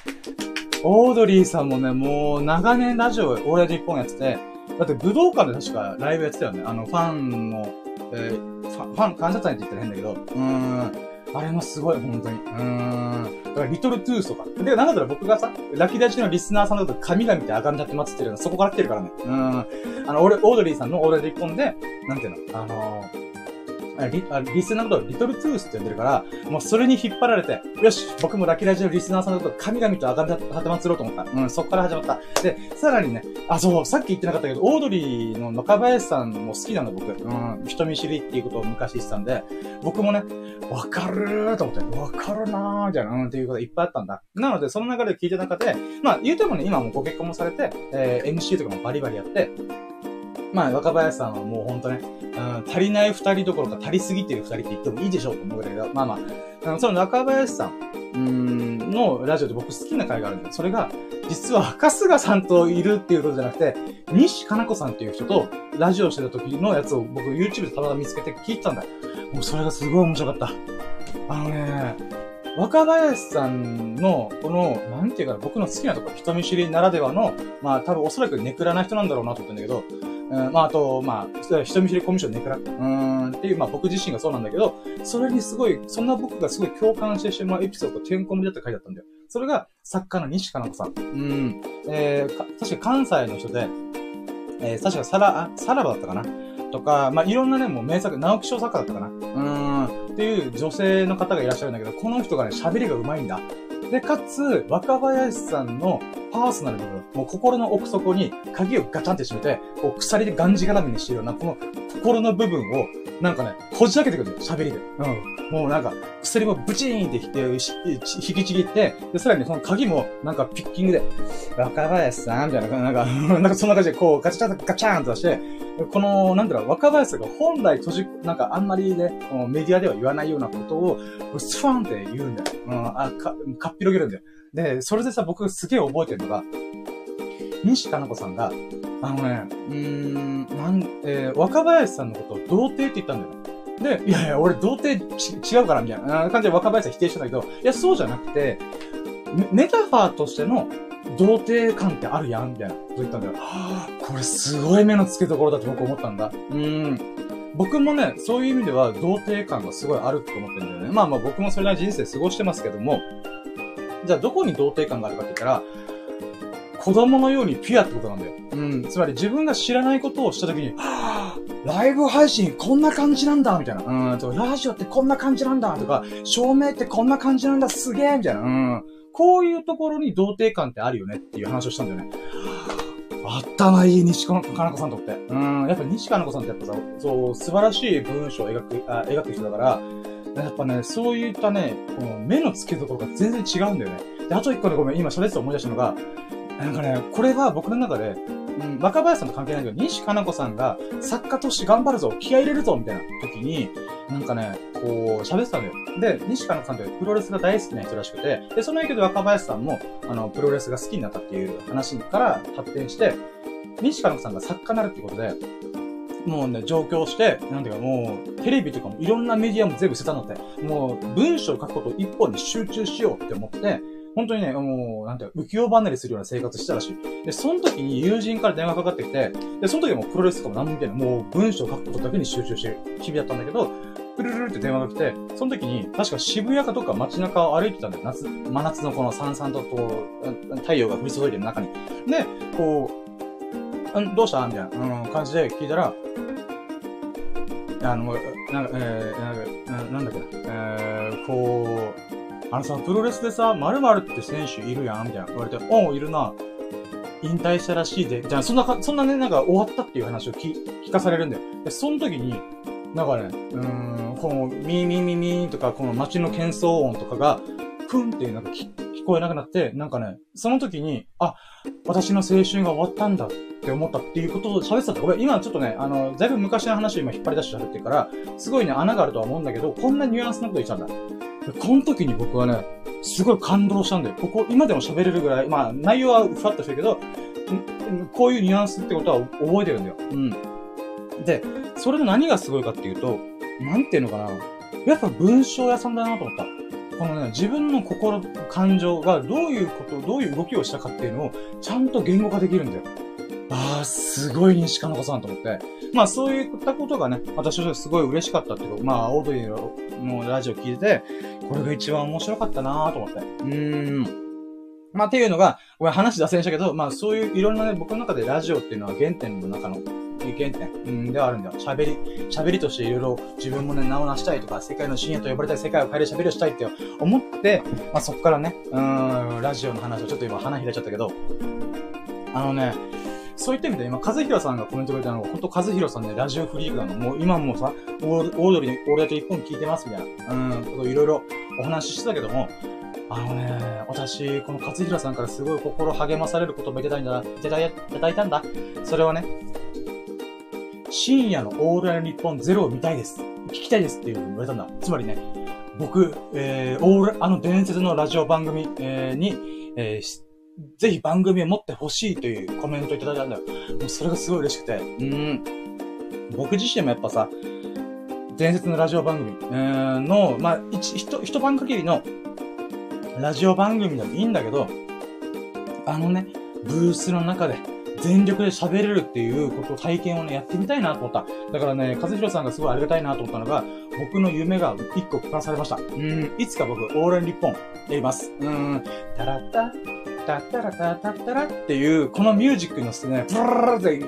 オードリーさんもね、もう長年ラジオオールナイ日本やってて、だって武道館で確かライブやってたよね。あの、ファンの、えー、ファン、ファン、感謝祭って言ったら変だけど、うーん。あれもすごい、本当に。うーん。だから、リトルトゥースとか。で、なんだったら僕がさ、ラキダチのリスナーさんだと神々って崇め立ってますってるのそこから来てるからね。うーん。あの、俺、オードリーさんのオールで一本で、なんていうの？あのーリリスナーのことをリトルトゥースって呼んでるから、もうそれに引っ張られて、よし、僕もラキラジオリスナーさんのことを神々とあがめはてまつろうと思った。うん、そっから始まった。で、さらにね、あ、そう、さっき言ってなかったけど、オードリーの中林さんも好きなの、僕。うん、人見知りっていうことを昔言ってたんで、僕もね、わかるーと思って、わかるなーみたいな、うん、っていうこといっぱいあったんだ。なので、その流れで聞いた中で、まあ、言うてもね、今もご結婚もされて、えー、MC とかもバリバリやって、まあ、若林さんはもうほんとね、うん、足りない二人どころか足りすぎてる二人って言ってもいいでしょうと思うけど、まあまあ、その若林さん、うんのラジオで僕好きな回があるんだよ。それが、実は春日さんといるっていうことじゃなくて、西かな子さんっていう人とラジオしてた時のやつを僕 YouTube でたまたま見つけて聞いたんだよ。もうそれがすごい面白かった。あのね、若林さんの、この、なんていうか、僕の好きなところ、人見知りならではの、まあ多分おそらくネクラな人なんだろうなと思ったんだけど、うん、まあ、あと、まあ、人見知りコミュ障ネクラ、うーん、っていう、まあ僕自身がそうなんだけど、それにすごい、そんな僕がすごい共感してしまうエピソードてんこ盛りだって書いてあったんだよ。それが、作家の西かな子さん。うん、えー、確か関西の人で、えー、確かさら、あ、さらばだったかなとか、まあ、いろんなね、もう名作、直木賞作家だったかなうーん、っていう女性の方がいらっしゃるんだけど、この人がね、喋りが上手いんだ。で、かつ、若林さんのパーソナル部分、もう心の奥底に鍵をガチャンって閉めて、こう鎖でがんじがらめにしてるような、この心の部分を、なんかね、こじ開けてくるんだよ、喋りで。うん。もうなんか、薬もブチーンって引き引きちぎって、で、さらにその鍵も、なんかピッキングで、若林さんみたいな、なんか、なんかそんな感じで、こう、ガチャガチャーンと出して、この、なんだろう、若林さんが本来閉じ、なんかあんまりね、メディアでは言わないようなことを、スファンって言うんだよ。うん、あ、か、かっぴろげるんだよ。で、それでさ、僕すげえ覚えてるのが、西かな子さんが、あのね、うーん、なん、えー、若林さんのことを童貞って言ったんだよ。で、いやいや、俺童貞違うから、みたいな感じで若林は否定したんだけど、いや、そうじゃなくて、メタファーとしての童貞感ってあるやんみたいなこと言ったんだよ。はぁ、これすごい目の付けどころだと僕思ったんだ。うん。僕もね、そういう意味では童貞感がすごいあると思ってるんだよね。まあまあ僕もそれなり人生過ごしてますけども、じゃあどこに童貞感があるかって言ったら、子供のようにピュアってことなんだよ。うん。つまり自分が知らないことをしたときに、はぁ、ライブ配信こんな感じなんだみたいな。うん。ラジオってこんな感じなんだとか、照明ってこんな感じなんだすげえみたいな。うん。こういうところに童貞感ってあるよねっていう話をしたんだよね。頭いい西かな子さんとって。うん、やっぱ西かな子さんってやっぱさ、そう、素晴らしい文章を描く、あ描く人だから、やっぱね、そういったね、この目の付けどころが全然違うんだよね。で、あと一個でごめん、今喋ってて思い出したのが、なんかね、これは僕の中で、うん、若林さんと関係ないけど、西加奈子さんが作家として頑張るぞ、気合入れるぞ、みたいな時に、なんかね、こう、喋ってたんだよ。で、西加奈子さんってプロレスが大好きな人らしくて、で、その影響で若林さんも、あの、プロレスが好きになったっていう話から発展して、西加奈子さんが作家になるってことで、もうね、上京して、なんていうかもう、テレビとかもいろんなメディアも全部捨てたのって、もう、文章を書くこと一本に集中しようって思って、本当にね、もう、なんていうか、浮世離れするような生活したらしい。で、その時に友人から電話かかってきて、で、その時もプロレスとかも何も見てな。もう文章を書くことだけに集中してる日々だったんだけど、プルルルって電話が来て、その時に、確か渋谷かどっか街中を歩いてたんだよ。夏、真夏のこのさんさんとこう、太陽が降り注いでる中に。で、こう、どうした？みたいな、感じで聞いたら、あの、な、えー、なん、なんだっけ、えー、こう、あのさ、プロレスでさ、〇〇って選手いるやんみたいな言われて、おん、いるな。引退したらしいで。じゃあ、そんなか、そんなね、なんか終わったっていう話を聞聞かされるんだよ。で、その時に、なんかね、うーん、この、ミーミーミーミーとか、この街の喧騒音とかが、ふんってなんか聞聞こえなくなって、なんかね、その時に、あ、私の青春が終わったんだって思ったっていうことを喋ってたんだ。ごめん、今ちょっとね、あの、だいぶ昔の話を今引っ張り出して喋ってるから、すごいね、穴があるとは思うんだけど、こんなニュアンスのこと言っちゃうんだ。この時に僕はね、すごい感動したんだよ。ここ、今でも喋れるぐらい、まあ、内容はふわっとしてるけど、こういうニュアンスってことは覚えてるんだよ。うん。で、それの何がすごいかっていうと、なんていうのかな。やっぱ文章屋さんだなと思った。このね、自分の心、感情がどういうこと、どういう動きをしたかっていうのを、ちゃんと言語化できるんだよ。ああ、すごい西加奈子さんと思って。まあそういったことがね、私としてすごい嬉しかったっていうか、まあオードリーのラジオ聞いてて、これが一番面白かったなと思って。うーん。まあっていうのが、これ話脱線したけど、まあそういういろんなね、僕の中でラジオっていうのは原点の中の原点、うん、ではあるんだよ。喋り、喋りとしていろいろ自分もね、名を成したいとか、世界の深夜と呼ばれたい、世界を変える喋りをしたいって思って、まあそこからね、うん、ラジオの話をちょっと今花開いちゃったけど、あのね、そういった意味で今、和弘さんがコメントくれたのが、本当和弘さんね、ラジオフリークなの。もう今もさ、オードリー、俺だと一本聞いてますみたいな、うん、こといろいろお話ししてたけども、あのね、私、この勝弘さんからすごい心励まされる言葉いただいたんだ、いただいたんだ。それはね、深夜のオールナイトニッポンゼロを見たいです。聞きたいですっていうふうに言われたんだ。つまりね、僕、えー、オール、あの伝説のラジオ番組、えー、に、えー、ぜひ番組を持ってほしいというコメントいただいたんだよ。もうそれがすごい嬉しくて。うん。僕自身もやっぱさ、伝説のラジオ番組、の、まあ、一、一、一晩限りのラジオ番組でもいいんだけど、あのね、ブースの中で全力で喋れるっていうことを体験をね、やってみたいなと思った。だからね、和弘さんがすごいありがたいなと思ったのが、僕の夢が一個聞かされました。うん、いつか僕、オーレン日本やります。うん、タラッタ、タッタラタタッタラっていう、このミュージックのですね、プルルルって、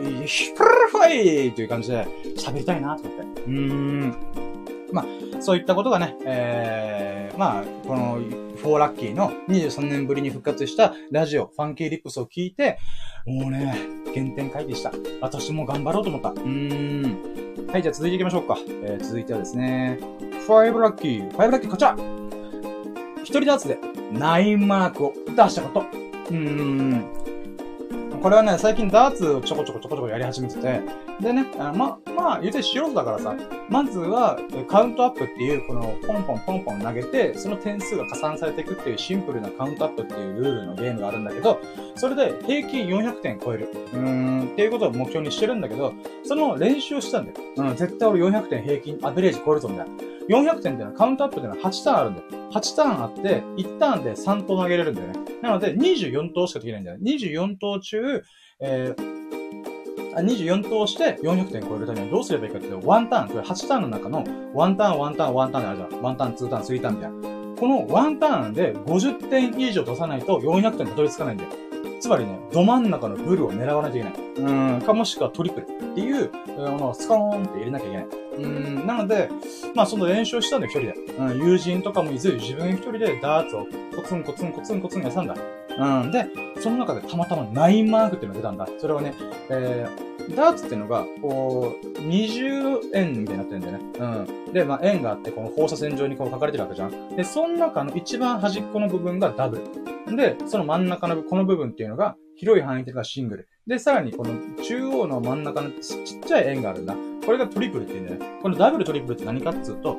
プルルファイという感じで喋りたいなと思って。うーん。まあ、そういったことがね、えー、まあ、この、フォーラッキーの23年ぶりに復活したラジオ、ファンキーリップスを聞いて、もうね、原点回帰した。私も頑張ろうと思った。うーん。はい、じゃあ続いていきましょうか。えー、続いてはですね、ファイブラッキー、ファイブラッキーこちら一人ダーツで9マークを出したこと。うーん。これはね、最近ダーツをちょこちょこちょこちょこやり始めてて、でね、あまあ、まあ、言うて素人だからさ、まずは、カウントアップっていう、この、ポンポンポンポン投げて、その点数が加算されていくっていうシンプルなカウントアップっていうルールのゲームがあるんだけど、それで平均400点超える。うーん、っていうことを目標にしてるんだけど、その練習をしたんだよ。うん、絶対俺400点平均、アベレージ超えるぞ、みたいな。400点っていうのはカウントアップっていうのは8ターンあるんだよ。8ターンあって、1ターンで3投投げれるんだよね。なので、24投しかできないんだよ。24投中、えー、24投して400点超えるためにはどうすればいいかっていうと、1ターン、これ8ターンの中の1ターン、1ターン、1ターンであるじゃん。1ターン、2ターン、3ターンみたいな。この1ターンで50点以上出さないと400点たどり着かないんだよ。つまりね、ど真ん中のブルを狙わないといけない。うん、かもしくはトリプルっていうものをスコーンって入れなきゃいけない。うん、なので、まあその練習をしたんだよ、一人で。うん、友人とかもいず、自分一人でダーツをコツンコツンコツンコツンやったんだ。うん。で、その中でたまたま9マークっていうのが出たんだ。それはね、えー、ダーツっていうのが、こう、20円みたいになってるんだよね。うん。で、まあ円があって、この放射線上にこう書かれてるわけじゃん。で、その中の一番端っこの部分がダブル。で、その真ん中のこの部分っていうのが、広い範囲でがシングル。で、さらにこの中央の真ん中のちっちゃい円があるんだ。これがトリプルって言うんだよね。このダブルトリプルって何かっつうと、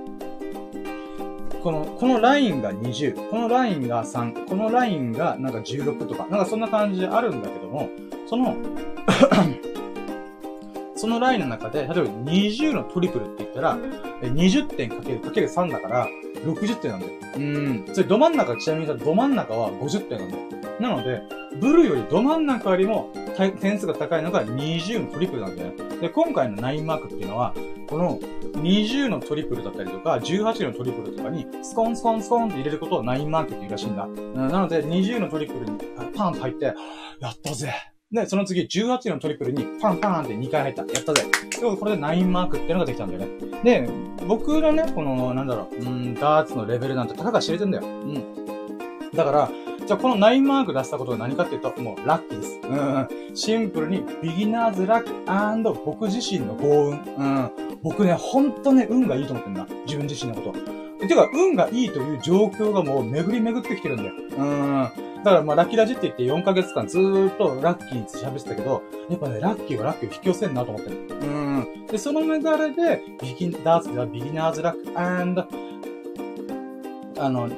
この、このラインが20、このラインが3、このラインがなんか16とか、なんかそんな感じであるんだけども、その そのラインの中で、例えば20のトリプルって言ったら、20点かけるかける3だから、60点なんだよ。うん。それど真ん中、ちなみにさ、ど真ん中は50点なんだよ。なので、ブルーよりど真ん中よりも点数が高いのが20のトリプルなんだよね。で、今回の9マークっていうのは、この20のトリプルだったりとか、18のトリプルとかに、スコンスコンスコンって入れることを9マークって言うらしいんだ。うん、なので、20のトリプルにパンと入って、やったぜで、その次、18のトリプルにパンパンって2回入った。やったぜ。で、これで9マークっていうのができたんだよね。で、僕のね、この、なんだろう、うん、ダーツのレベルなんてたかが知れてんだよ。うん。だから、じゃあこの9マーク出したことが何かっていうと、もうラッキーです。うん。シンプルにビギナーズラック僕自身の幸運。うん。僕ね、ほんとね、運がいいと思ってんだ。自分自身のこと。てか、運がいいという状況がもう巡り巡ってきてるんだよ。うん。だからまあ、ラッキーラジって言って4ヶ月間ずーっとラッキーって喋ってたけど、やっぱね、ラッキーはラッキーを引き寄せんなと思ってる。うん。で、その流れで、ビギナーズ、ビギナーズラックあの、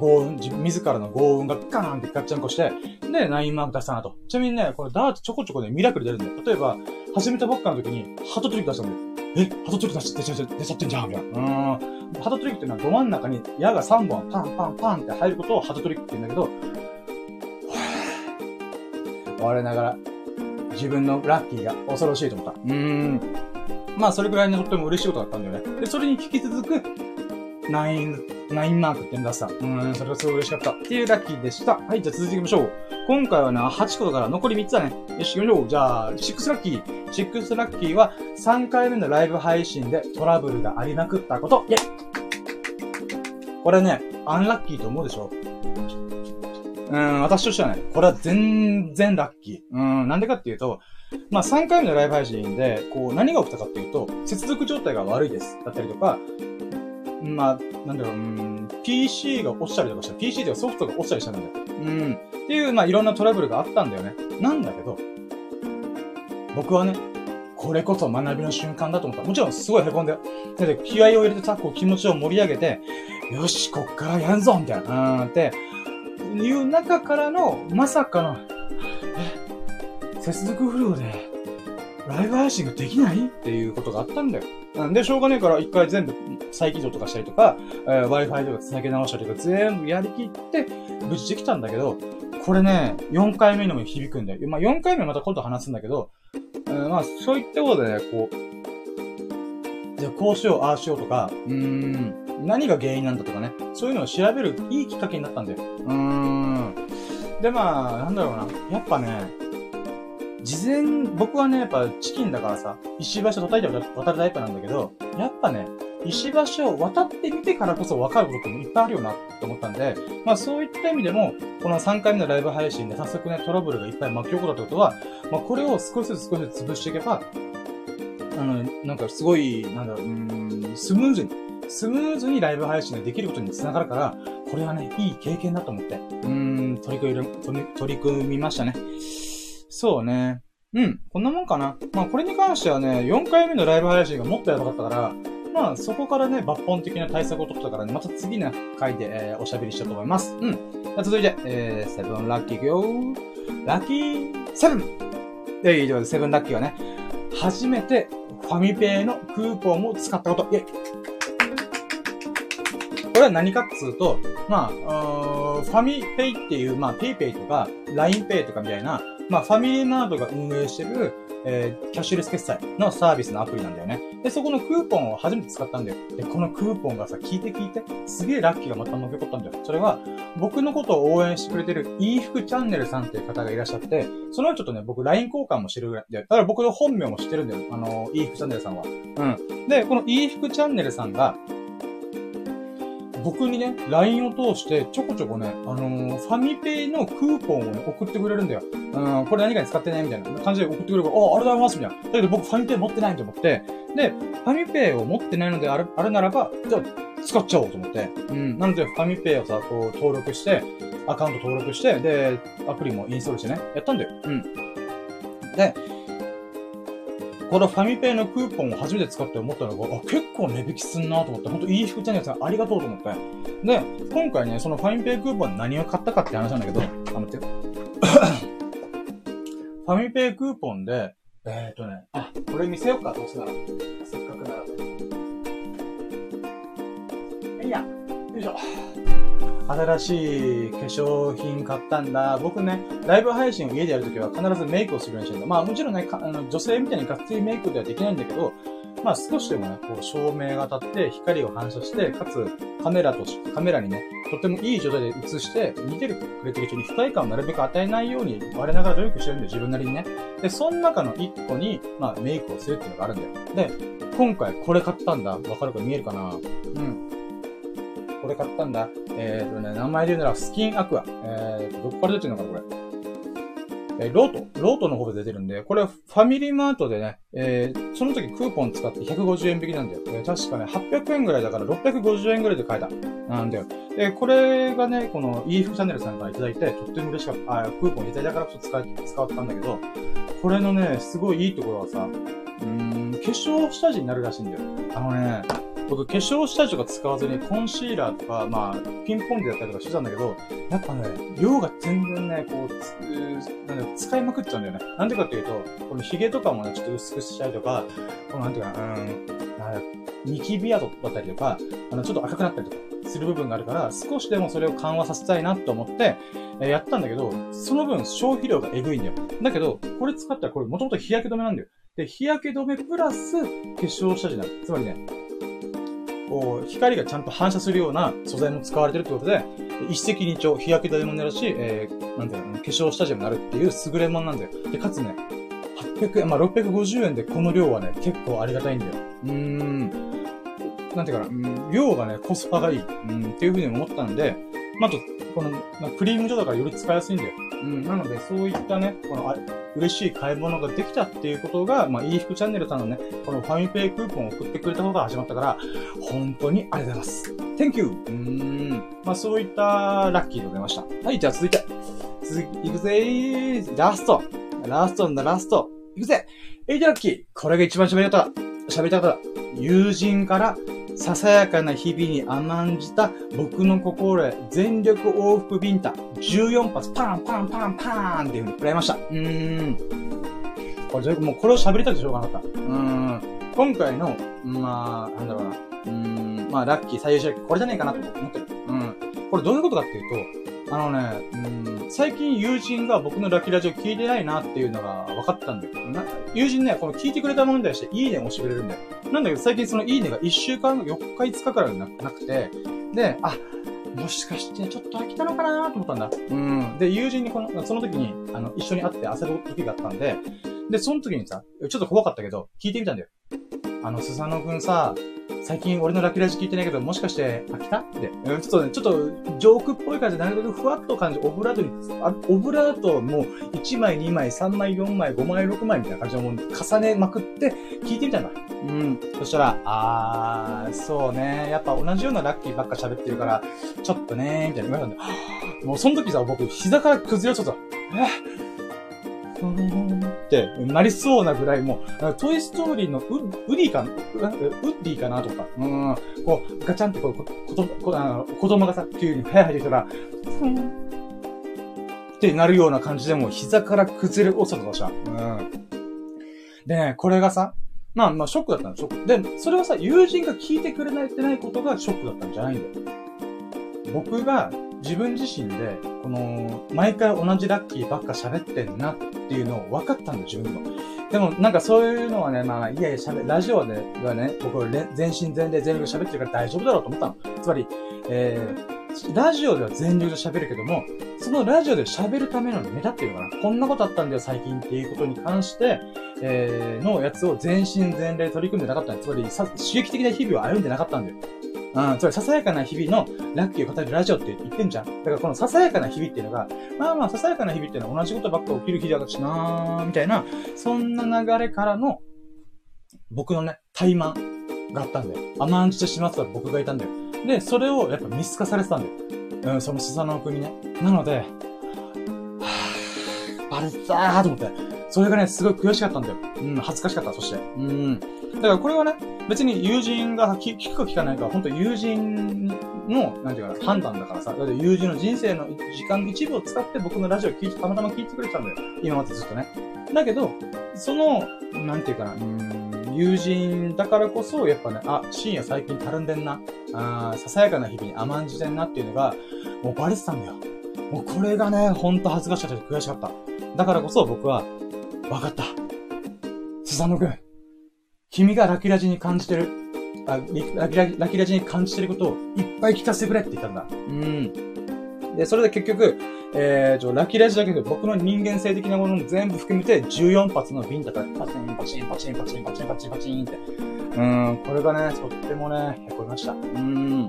豪運、自分自らの豪運がガーンってガッチャンコして、で、9マーク出したなと。ちなみにね、これダーツちょこちょこね、ミラクル出るんだよ。例えば、始めたばっかの時に、ハトトリック出したんだよ。え、ハトトリック出しちゃ出ちゃってんじゃんみたいな。うん。ハトトリックっていうのはど真ん中に矢が3本パンパンパンって入ることをハトトリックって言うんだけど、我ながら、自分のラッキーが恐ろしいと思った。うーん。まあ、それぐらいのとっても嬉しいことだったんだよね。で、それに引き続く、9、9マークって出した。うん、それがすごい嬉しかった。っていうラッキーでした。はい、じゃあ続いていきましょう。今回はな、8個だから残り3つだね。よし、行きましょう。じゃあ、6ラッキー。6ラッキーは3回目のライブ配信でトラブルがありまくったこと。イェイこれね、アンラッキーと思うでしょうん、私としてはね、これは全然ラッキー。うん、なんでかっていうと、まあ3回目のライブ配信で、こう、何が起きたかっていうと、接続状態が悪いです。だったりとか、まあ、なんだろう、うん、PC が落ちたりとかした。PC ではソフトが落ちたりしたんだよ。うん。っていう、まあ、いろんなトラブルがあったんだよね。なんだけど、僕はね、これこそ学びの瞬間だと思った。もちろんすごい凹んだよ。だって気合を入れてさ、こう気持ちを盛り上げて、よし、こっからやんぞみたいな。うん、って、いう中からの、まさかの、え、接続不良で、ライブ配信ができない？っていうことがあったんだよ。なんで、しょうがねえから一回全部再起動とかしたりとか、えー、Wi-Fi とか繋げ直したりとか全部やりきって、無事できたんだけど、これね、4回目にも響くんだよ。まあ、4回目また今度話すんだけど、えー、まあ、そういったことでね、こう、じゃあこうしよう、ああしようとか、うーん、何が原因なんだとかね、そういうのを調べるいいきっかけになったんだよ。うーん。で、まあ、なんだろうな。やっぱね、事前、僕はね、やっぱチキンだからさ、石橋を叩いて渡るタイプなんだけど、やっぱね、石橋を渡ってみてからこそ分かることもいっぱいあるよなって思ったんで、まあそういった意味でも、この3回目のライブ配信で早速ね、トラブルがいっぱい巻き起こったってことは、まあこれを少しずつ少しずつ潰していけば、あの、なんかすごい、なんだろう、うん、スムーズに、スムーズにライブ配信ができることにつながるから、これはね、いい経験だと思って、うん、取り組み、取り組みましたね。そうね。うん、こんなもんかな。まあこれに関してはね、4回目のライブ配信がもっとやばかったから、まあそこからね、抜本的な対策を取ったからね、また次の回で、えー、おしゃべりしようと思います。うん。続いて、えー、セブンラッキーいくよラッキーセブンで、以上でセブンラッキーはね、初めてファミペイのクーポンを使ったこと。イェイこれは何かっつうと、まあ、ファミペイっていう、まあ、ペイペイとか、ラインペイとかみたいな、まあ、ファミリーマートが運営してる、えー、キャッシュレス決済のサービスのアプリなんだよね。で、そこのクーポンを初めて使ったんだよ。で、このクーポンがさ、聞いて聞いて、すげえラッキーがまた残ったんだよ。それは、僕のことを応援してくれてる、いい服チャンネルさんっていう方がいらっしゃって、そのちょっとね、僕 LINE 交換もしてるぐらいで、だから僕の本名も知ってるんだよ。あの、いい服チャンネルさんは。うん。で、このいい服チャンネルさんが、僕にね、LINE を通して、ちょこちょこね、あのー、ファミペイのクーポンをね、送ってくれるんだよ。うん、これ何かに使ってねみたいな感じで送ってくれるから、あ、ありがとうございますみたいな。だけど僕ファミペイ持ってないと思って、で、ファミペイを持ってないのである、あるならば、じゃあ、使っちゃおうと思って。うん。なので、ファミペイをさ、こう、登録して、アカウント登録して、で、アプリもインストールしてね、やったんだよ。うん。で、このファミペイのクーポンを初めて使って思ったのが、あ、結構値引きすんなと思って、ほんといい服チャンネルさんありがとうと思って。で、今回ね、そのファミペイクーポン何を買ったかって話なんだけど、あ、待ってよ。ファミペイクーポンで、えー、っとね、あ、これ見せようか、どうせなら。せっかくなら。いや、よいしょ。新しい化粧品買ったんだ。僕ね、ライブ配信を家でやるときは必ずメイクをするようにしてるんだ。まあもちろんね、あの女性みたいにがっつりメイクではできないんだけど、まあ少しでもね、こう照明が当たって光を反射して、かつカメラと、カメラにね、とてもいい状態で映して、見てるくれてる人に不快感をなるべく与えないように、我ながら努力してるんで、自分なりにね。で、その中の一個に、まあメイクをするっていうのがあるんだよ。で、今回これ買ったんだ。わかるか見えるかなうん。これ買ったんだ。えーとね、名前で言うならスキンアクア。えーと、どこから出てるのかな、これ。え、ロートロートの方で出てるんで、これファミリーマートでね、えー、その時クーポン使って150円引きなんだよ。えー、確かね、800円ぐらいだから650円ぐらいで買えた。なんだよ。で、これがね、この EF チャンネルさんからいただいて、とっても嬉しかった。あ、クーポンいただいたからこそ使い使ったんだけど、これのね、すごいいいところはさ、うーん、化粧下地になるらしいんだよ。あのね、僕、化粧下地とか使わずにコンシーラーとか、まあ、ピンポンでやったりとかしてたんだけど、やっぱね、量が全然ね、こう、なん使いまくっちゃうんだよね。なんでかっていうと、この髭とかもね、ちょっと薄くしたりとか、このなんていうかな、うん、ニキビ跡だったりとか、あの、ちょっと赤くなったりとかする部分があるから、少しでもそれを緩和させたいなと思って、えやったんだけど、その分消費量がエグいんだよ。だけど、これ使ったらこれもともと日焼け止めなんだよ。で、日焼け止めプラス化粧下地なの。つまりね、こう、光がちゃんと反射するような素材も使われてるってことで、一石二鳥、日焼け止めもなるし、えー、なんていう、化粧下地もなるっていう優れものなんだよ。で、かつね、800円、まあ、650円でこの量はね、結構ありがたいんだよ。うーん。なんていうかな、量がね、コスパがいい。うん、っていうふうに思ったんで、まあ、と、この、クリーム状だからより使いやすいんだよ。うん、なので、そういったね、この、あ嬉しい買い物ができたっていうことが、まあ、いい服チャンネルさんのね、このファミペイクーポンを送ってくれた方が始まったから、本当にありがとうございます。Thank you! うーん。まあ、そういったラッキーでございました。はい、じゃあ続いて。続き、いくぜーラストラストんだ、ラストいくぜエイジラッキーこれが一番喋りたかった。喋りたかった。友人からささやかな日々に甘んじた僕の心へ全力往復ビンタ14発パンパンパンパンっていう風に食らいました。うーん。これ、もうこれを喋りたくてしょうがなかった。うーん。今回の、まあ、なんだろうな。うーん。まあ、ラッキー最優秀これじゃねえかなと思ってる。うん。これどういうことかっていうと、あのね、うん、最近友人が僕のラッキーラジオ聞いてないなっていうのが分かったんだよ。な友人ね、この聞いてくれたものに対していいねを押してくれるんだよ。なんだけど最近そのいいねが1週間、4日5日からなくて、で、あ、もしかしてちょっと飽きたのかなと思ったんだ。うん。で、友人にこの、その時に、あの、一緒に会って焦る時があったんで、で、その時にさ、ちょっと怖かったけど、聞いてみたんだよ。あの、スサノくんさ、最近俺のラッキーラジ聞いてないけど、もしかして飽きた？って。ちょっとね、ちょっと、ジョークっぽい感じで、なるべくふわっと感じ、オブラートに、あオブラートもう、1枚、2枚、3枚、4枚、5枚、6枚みたいな感じのもの重ねまくって、聞いてみたんだ。うん。そしたら、あー、そうね。やっぱ同じようなラッキーばっか喋ってるから、ちょっとねみたいな言われたんだ。もうその時さ、僕、膝から崩れちゃった。えってなりそうなぐらいもう、トイストーリーのウウディか、ウッディかなとか、うん、こう、ガチャンってこう、こここあの子供がさ、急に早い入ってきたら、ってなるような感じでも膝から崩れ落ちたとかした。うん。でね、これがさ、まあまあショックだったの、ショック。で、それはさ、友人が聞いてくれないってないことがショックだったんじゃないんだよ。僕が自分自身で、この、毎回同じラッキーばっか喋ってんなっっていうのを分かったんだ、自分でも。でも、なんかそういうのはね、まあ、いやいや、喋、ラジオではね、僕、全身全霊全力で喋ってるから大丈夫だろうと思ったの。つまり、えー、ラジオでは全力で喋るけども、そのラジオで喋るためのネタっていうのかな。こんなことあったんだよ、最近っていうことに関して、えー、のやつを全身全霊取り組んでなかったんだよ。つまり、刺激的な日々を歩んでなかったんだよ。うん、つまり、ささやかな日々のラッキーを語るラジオって言ってんじゃん。だから、このささやかな日々っていうのが、まあまあ、ささやかな日々っていうのは同じことばっか起きる日だしなー、みたいな、そんな流れからの、僕のね、怠慢があったんだよ。甘んじてしまった僕がいたんだよ。で、それをやっぱ見透かされてたんだよ。うん、そのスサノオ君にね。なので、はぁ、バレたーと思って。それがね、すごい悔しかったんだよ。うん、恥ずかしかった、そして。うん。だからこれはね、別に友人が聞くか聞かないかは、本当友人の、なんていうかな、判断だからさ。だって友人の人生の時間の一部を使って僕のラジオを聞いて、たまたま聞いてくれてたんだよ。今までずっとね。だけど、その、なんていうかな、うん、友人だからこそ、やっぱね、あ、深夜最近たるんでんな。あささやかな日々に甘んじてんなっていうのが、もうバレてたんだよ。もうこれがね、ほんと恥ずかしかった悔しかった。だからこそ僕は、わかった。スサノくん。君がラキラジに感じてる、あラキララキラジに感じてることをいっぱい聞かせてくれって言ったんだ。うん。で、それで結局、えー、ラキラジだけど僕の人間性的なものも全部含めて14発のビンタからパチンパチンパチンパチンパチンパチンパチンって。うん、これがね、とってもね、へこみました。うん。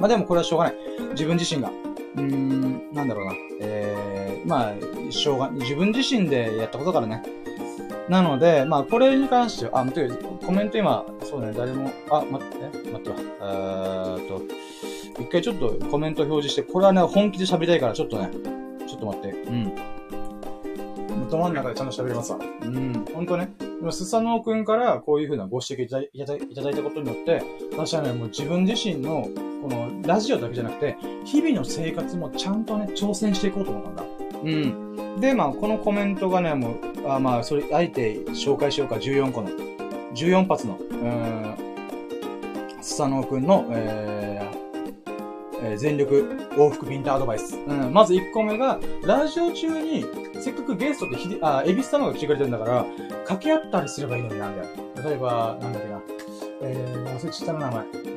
まあでもこれはしょうがない。自分自身が。うーん、なんだろうな。えー、まあ、しょうが、自分自身でやったことからね。なので、まあ、これに関しては、あ、待って、コメント今、そうだね、誰も、あ、待って、待ってわ。えーっと、一回ちょっとコメント表示して、これはね、本気で喋りたいから、ちょっとね、ちょっと待って、うん。頭の中でちゃんと喋りますわ。うん、ほんとね。スサノオくんからこういう風なご指摘いただいただいたことによって、私はね、もう自分自身の、このラジオだけじゃなくて、日々の生活もちゃんとね、挑戦していこうと思ったんだ。うん。で、まあ、このコメントがね、もう、あまあ、それ、あえて紹介しようか、14個の、14発の、うん、スサノオくんの、えー、えー、全力往復ピンタアドバイス。うん、まず1個目が、ラジオ中に、せっかくゲストってひで、あ、エビス様が来てくれてるんだから、掛け合ったりすればいいのになんだよ。例えば、なんだっけな。えー、忘れちゃった名前。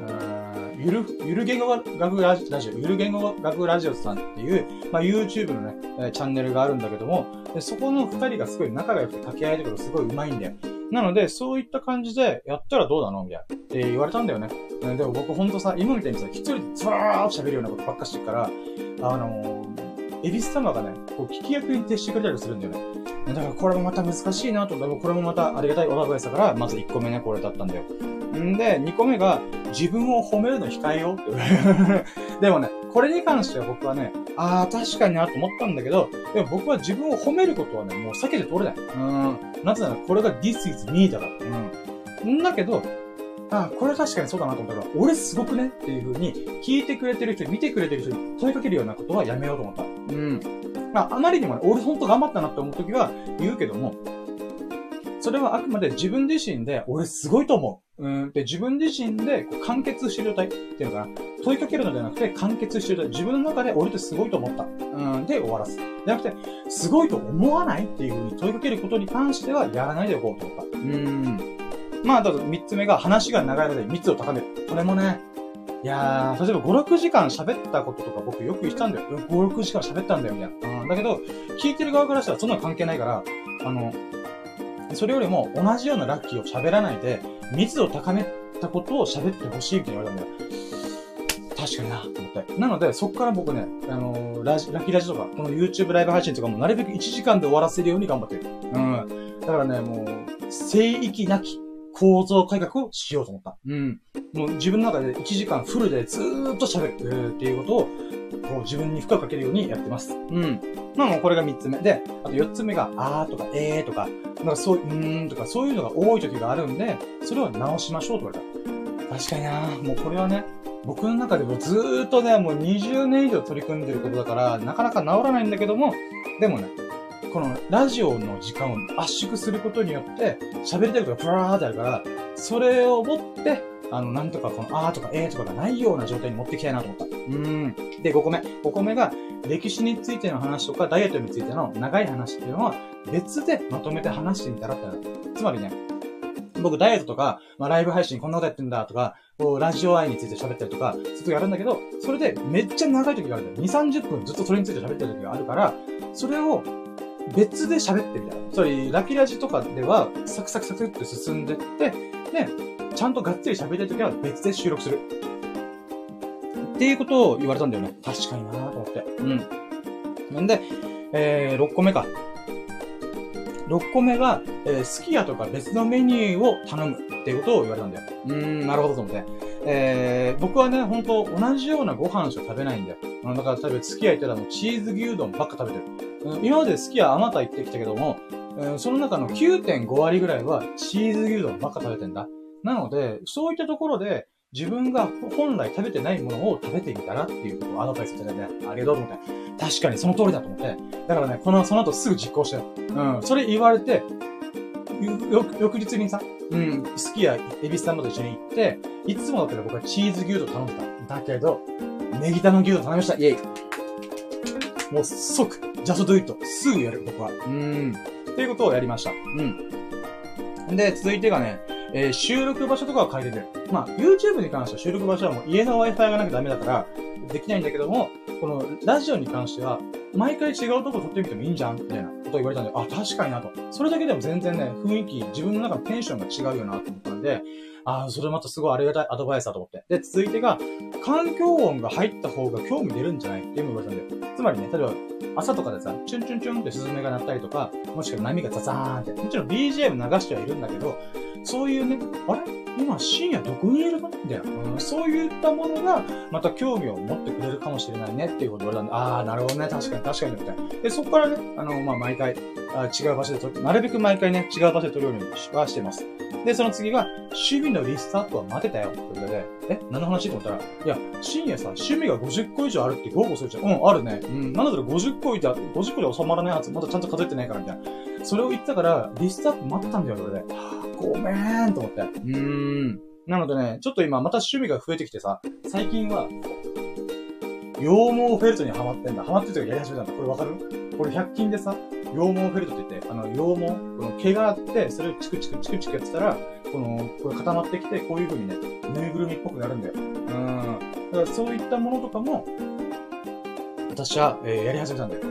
ゆる、ゆる言語学ラジオ、ゆる言語学ラジオさんっていう、まあ、YouTube のね、チャンネルがあるんだけども、そこの二人がすごい仲が良くて掛け合いとかすごい上手いんだよ。なので、そういった感じで、やったらどうなの？みたいな。って言われたんだよね。でも僕ほんとさ、今みたいにさ、一人でズワーッと喋るようなことばっかしてるから、あのー、エビス様がね、こう、聞き役に徹してくれたりするんだよね。だからこれもまた難しいなと思って、これもまたありがたいおばばやさから、まず1個目ね、これだったんだよ。んで、2個目が、自分を褒めるの控えようって。でもね、これに関しては僕はね、ああ、確かになと思ったんだけど、でも僕は自分を褒めることはね、もう避けて通れない。うん。なぜならこれが This is me だから。うん。んだけど、あ、これ確かにそうだなと思ったから、俺すごくねっていう風に、聞いてくれてる人、見てくれてる人に問いかけるようなことはやめようと思った。うん。まあ、あまりにもね、俺ほんと頑張ったなって思うときは言うけども、それはあくまで自分自身で、俺すごいと思う。うん。で、自分自身で完結してる状態っていうのかな。問いかけるのではなくて、完結してる状態。自分の中で俺ってすごいと思った。うん。で、終わらす。じゃなくて、すごいと思わないっていう風に問いかけることに関しては、やらないでおこうと思った。うん。まあ、だと三つ目が話が長いので密を高める。これもね、いやー、例えば5、6時間喋ったこととか僕よく言ったんだよ。5、6時間喋ったんだよ、みたいな。うん。だけど、聞いてる側からしたらそんな関係ないから、あの、それよりも同じようなラッキーを喋らないで、密度を高めたことを喋ってほしいって言われたんだよ。確かにな、と思って。なので、そこから僕ね、あのー、ラジ、ラッキーラジとか、この YouTube ライブ配信とかもなるべく1時間で終わらせるように頑張ってる。うん。だからね、もう、聖域なき構造改革をしようと思った。うん。もう自分の中で1時間フルでずーっと喋るっていうことを、こう自分に負荷をかけるようにやってます。うん。まあもうこれが3つ目。で、あと4つ目が、あーとか、えーとか、なんかそう、うーんとか、そういうのが多い時があるんで、それを直しましょうと言われた。確かになもうこれはね、僕の中でもずーっとね、もう20年以上取り組んでることだから、なかなか治らないんだけども、でもね、このラジオの時間を圧縮することによって、喋りたいことがプラーってあるから、それを持って、あの、なんとかこの、あーとかえーとかがないような状態に持っていきたいなと思った。うん。で、5個目。5個目が、歴史についての話とか、ダイエットについての長い話っていうのは、別でまとめて話してみたらってなる。つまりね、僕ダイエットとか、まあ、ライブ配信こんなことやってんだとか、こう、ラジオ愛について喋ったりとか、そういう時あるんだけど、それでめっちゃ長い時があるんだよ。2、30分ずっとそれについて喋ってる時があるから、それを別で喋ってみたいな。つまり、ラキラジとかでは、サクサクサクって進んでって、で、ちゃんとがっつり喋りたい時は別で収録する。っていうことを言われたんだよね。確かになぁと思って。うん。なんで、えー、6個目か。6個目が、えー、すき家とか別のメニューを頼むっていうことを言われたんだよ。うーん、なるほどと思って。えー、僕はね、ほんと同じようなご飯しか食べないんだよ。だから例えばすき家行ったらもうチーズ牛丼ばっか食べてる。今まですき家あまた行ってきたけども、うん、その中の9.5割ぐらいはチーズ牛丼ばっか食べてんだ。なので、そういったところで、自分が本来食べてないものを食べてみたらっていうことをアドバイスいただいて、ありがとうと思って。確かにその通りだと思って。だからね、この、その後すぐ実行してうん。それ言われて、翌日にさ、うん、好きやエビスさんと一緒に行って、いつもだったら僕はチーズ牛丼頼んだ。だけど、ネギタの牛丼頼みました。イェイ。もう即、ジャストドゥイット。すぐやる、僕は。うん。っていうことをやりました。うん。で、続いてがね、えー、収録場所とかは変えてる。まあ、YouTube に関しては収録場所はもう家の Wi-Fi がなきゃダメだから、できないんだけども、このラジオに関しては、毎回違うとこ撮ってみてもいいんじゃんみたいなことを言われたんで、あ、確かになと。それだけでも全然ね、雰囲気、自分の中のテンションが違うよなと思ったんで、ああ、それまたすごいありがたいアドバイスだと思って。で、続いてが、環境音が入った方が興味出るんじゃないっていうのを言われたんだよ。つまりね、例えば、朝とかでさ、チュンチュンチュンってスズメが鳴ったりとか、もしくは波がザザーンって、もちろん BGM 流してはいるんだけど、そういうね、あれ？今深夜どこにいるの？みたいな、うん。そういったものが、また興味を持ってくれるかもしれないねっていうことを言われたんで、ああ、なるほどね、確かに確かに、みたいな。で、そこからね、あの、まあ、毎回、あ違う場所で撮って、なるべく毎回ね、違う場所で撮るようにはしてます。で、その次が、趣味のリストアップは待てたよ。ってことで、え何の話？と思ったら、いや、深夜さ、趣味が50個以上あるって豪語するじゃん。うん、あるね。うん、なんだろう、50個以上、50個で収まらないやつ、まだちゃんと数えてないから、みたいな。それを言ったから、リストアップ待ってたんだよ、それで。ごめーんと思って。うーん。なのでね、ちょっと今また趣味が増えてきてさ、最近は、羊毛フェルトにハマってんだ。ハマってるとやり始めたんだ。これわかる？これ100均でさ、羊毛フェルトって言って、あの、羊毛、この毛があって、それをチクチクチクチクやってたら、この、これ固まってきて、こういう風にね、ぬいぐるみっぽくなるんだよ。うん。だからそういったものとかも、私は、えー、やり始めたんだよ。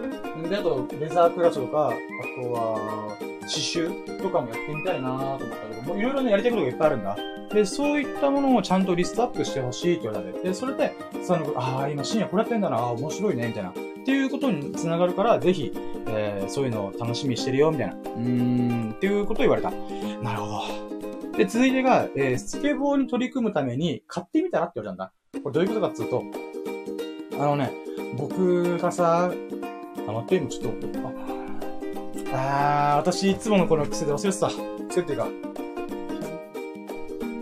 で、あと、レザークラスとか、あとは、刺繍とかもやってみたいなと思ったけど、もういろいろね、やりたいことがいっぱいあるんだ。で、そういったものをちゃんとリストアップしてほしいって言われて、で、それで、さ、ああ、今深夜これやってんだな、ああ、面白いね、みたいな。っていうことにつながるから、ぜひ、えー、そういうのを楽しみにしてるよ、みたいな。うーん、っていうことを言われた。なるほど。で、続いてが、えー、スケボーに取り組むために買ってみたらって言われたんだ。これどういうことかっていうと、あのね、僕がさ、あ、待って、今ちょっと、あ、あー、私いつものこの癖で忘れてた。癖っていうか、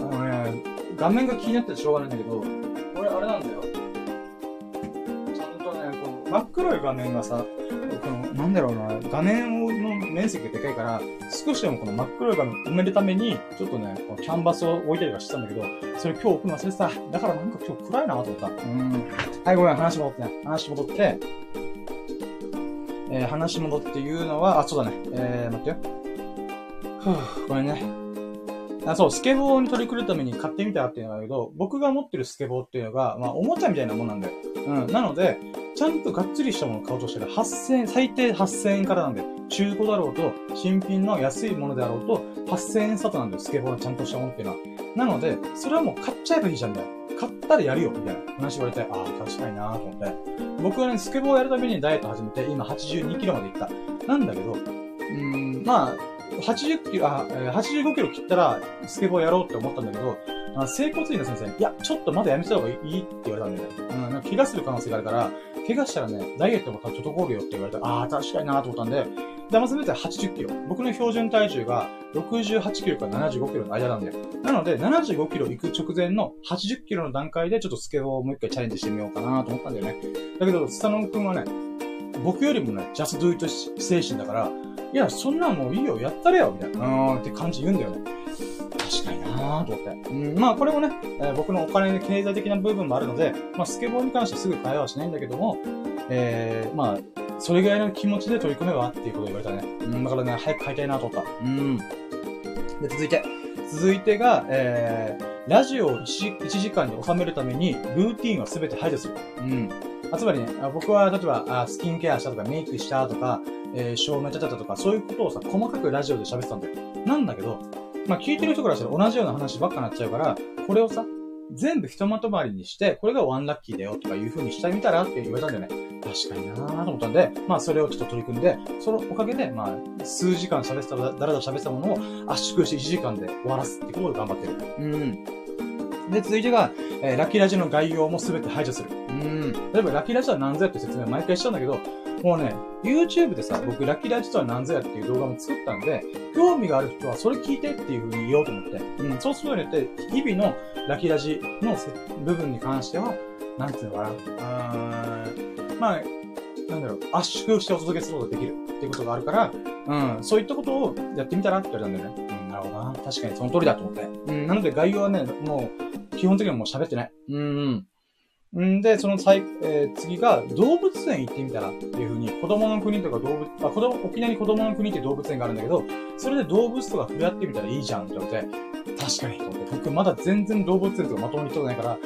あのね、画面が気になってしょうがないんだけど、これあれなんだよ。ちゃんとね、この真っ黒い画面がさ、この、なんだろうな、画面の面積がでかいから、少しでもこの真っ黒い画面埋めるために、ちょっとね、このキャンバスを置いたりとかしてたんだけど、それ今日置くの忘れてた。だからなんか今日暗いなと思った。うん。はい、ごめん、話戻ってね。話戻って、えー、話戻って言うのは、あ、そうだね。えー、待ってよ。ふぅ、ごめんね。あそう、スケボーに取り組むために買ってみたっていうのだけど、僕が持ってるスケボーっていうのが、まあ、おもちゃみたいなもんなんだよ。うん。なので、ちゃんとがっつりしたものを買おうとしたら、8000円、最低8000円からなんで、中古だろうと、新品の安いものであろうと、8000円スタートなんだよ、スケボーのちゃんとしたものっていうのは。なので、それはもう買っちゃえばいいじゃんだよ。買ったらやるよ、みたいな話言われて、ああ、確かになーと思って。僕はね、スケボーをやるためにダイエット始めて、今82キロまで行った。なんだけど、うーん、まあ、80キロ、あ、85キロ切ったら、スケボーやろうって思ったんだけど、あ整骨院の先生に、いや、ちょっとまだやめた方がいいって言われたんだよね。うん、なんか怪我する可能性があるから、怪我したらね、ダイエットも滞るよって言われて、ああ、確かになと思ったんで、で、まずめて80キロ。僕の標準体重が68キロから75キロの間なんだよ。なので、75キロ行く直前の80キロの段階でちょっとスケボーをもう一回チャレンジしてみようかなと思ったんだよね。だけど、スタノン君はね、僕よりもね、ジャスドゥイト精神だから、いや、そんなんもういいよ、やったれよ、みたいな、うーんって感じ言うんだよね。確かになぁと思って。うん、まあこれもね、えー僕のお金の経済的な部分もあるので、まあスケボーに関してはすぐ会話はしないんだけども、えー、まあ、それぐらいの気持ちで取り組めばっていうことを言われたね。うん、だからね、早く買いたいなと思った。うん。で、続いて。続いてが、えー、ラジオを 1, 1時間に収めるために、ルーティンをすべて排除する。うん。あつまりね、あ僕は例えばあ、スキンケアしたとか、メイクしたとか、えー、照明立てたとか、そういうことをさ、細かくラジオで喋ってたんだよ。なんだけど、まあ、聞いてる人からしたら同じような話ばっかなっちゃうから、これをさ、全部ひとまとまりにして、これがワンラッキーだよとかいう風にしてみたらって言われたんだよね。確かになぁと思ったんで、まあそれをちょっと取り組んで、そのおかげで、まあ数時間喋ってた、だらだら喋ったものを圧縮して1時間で終わらすってことで頑張ってる。うん。で、続いてが、えーラッキーラジの概要もすべて排除する。うん。例えばラッキーラジは何ぞやって説明毎回しちゃうんだけど、もうね、YouTube でさ、僕、ラッキーラジオとは何ぞやっていう動画も作ったんで、興味がある人はそれ聞いてっていう風に言おうと思って。うん、そうすることによって、日々のラッキーラジのせ部分に関しては、なんていうのかな。うーん、まあ、なんだろう、圧縮してお届けすることができるっていうことがあるから、うん、そういったことをやってみたらって言われたんだよね。うん、なるほどな。確かにその通りだと思って。うん、なので概要はね、もう、基本的にはもう喋ってない。うん、うん。んで、その最、えー次が、動物園行ってみたらっていう風に、子供の国とか動物、あ、子供、沖縄に子供の国って動物園があるんだけど、それで動物とか触れ合ってみたらいいじゃんって言われて、確かにと思って、僕まだ全然動物園とかまともに行ったことないから、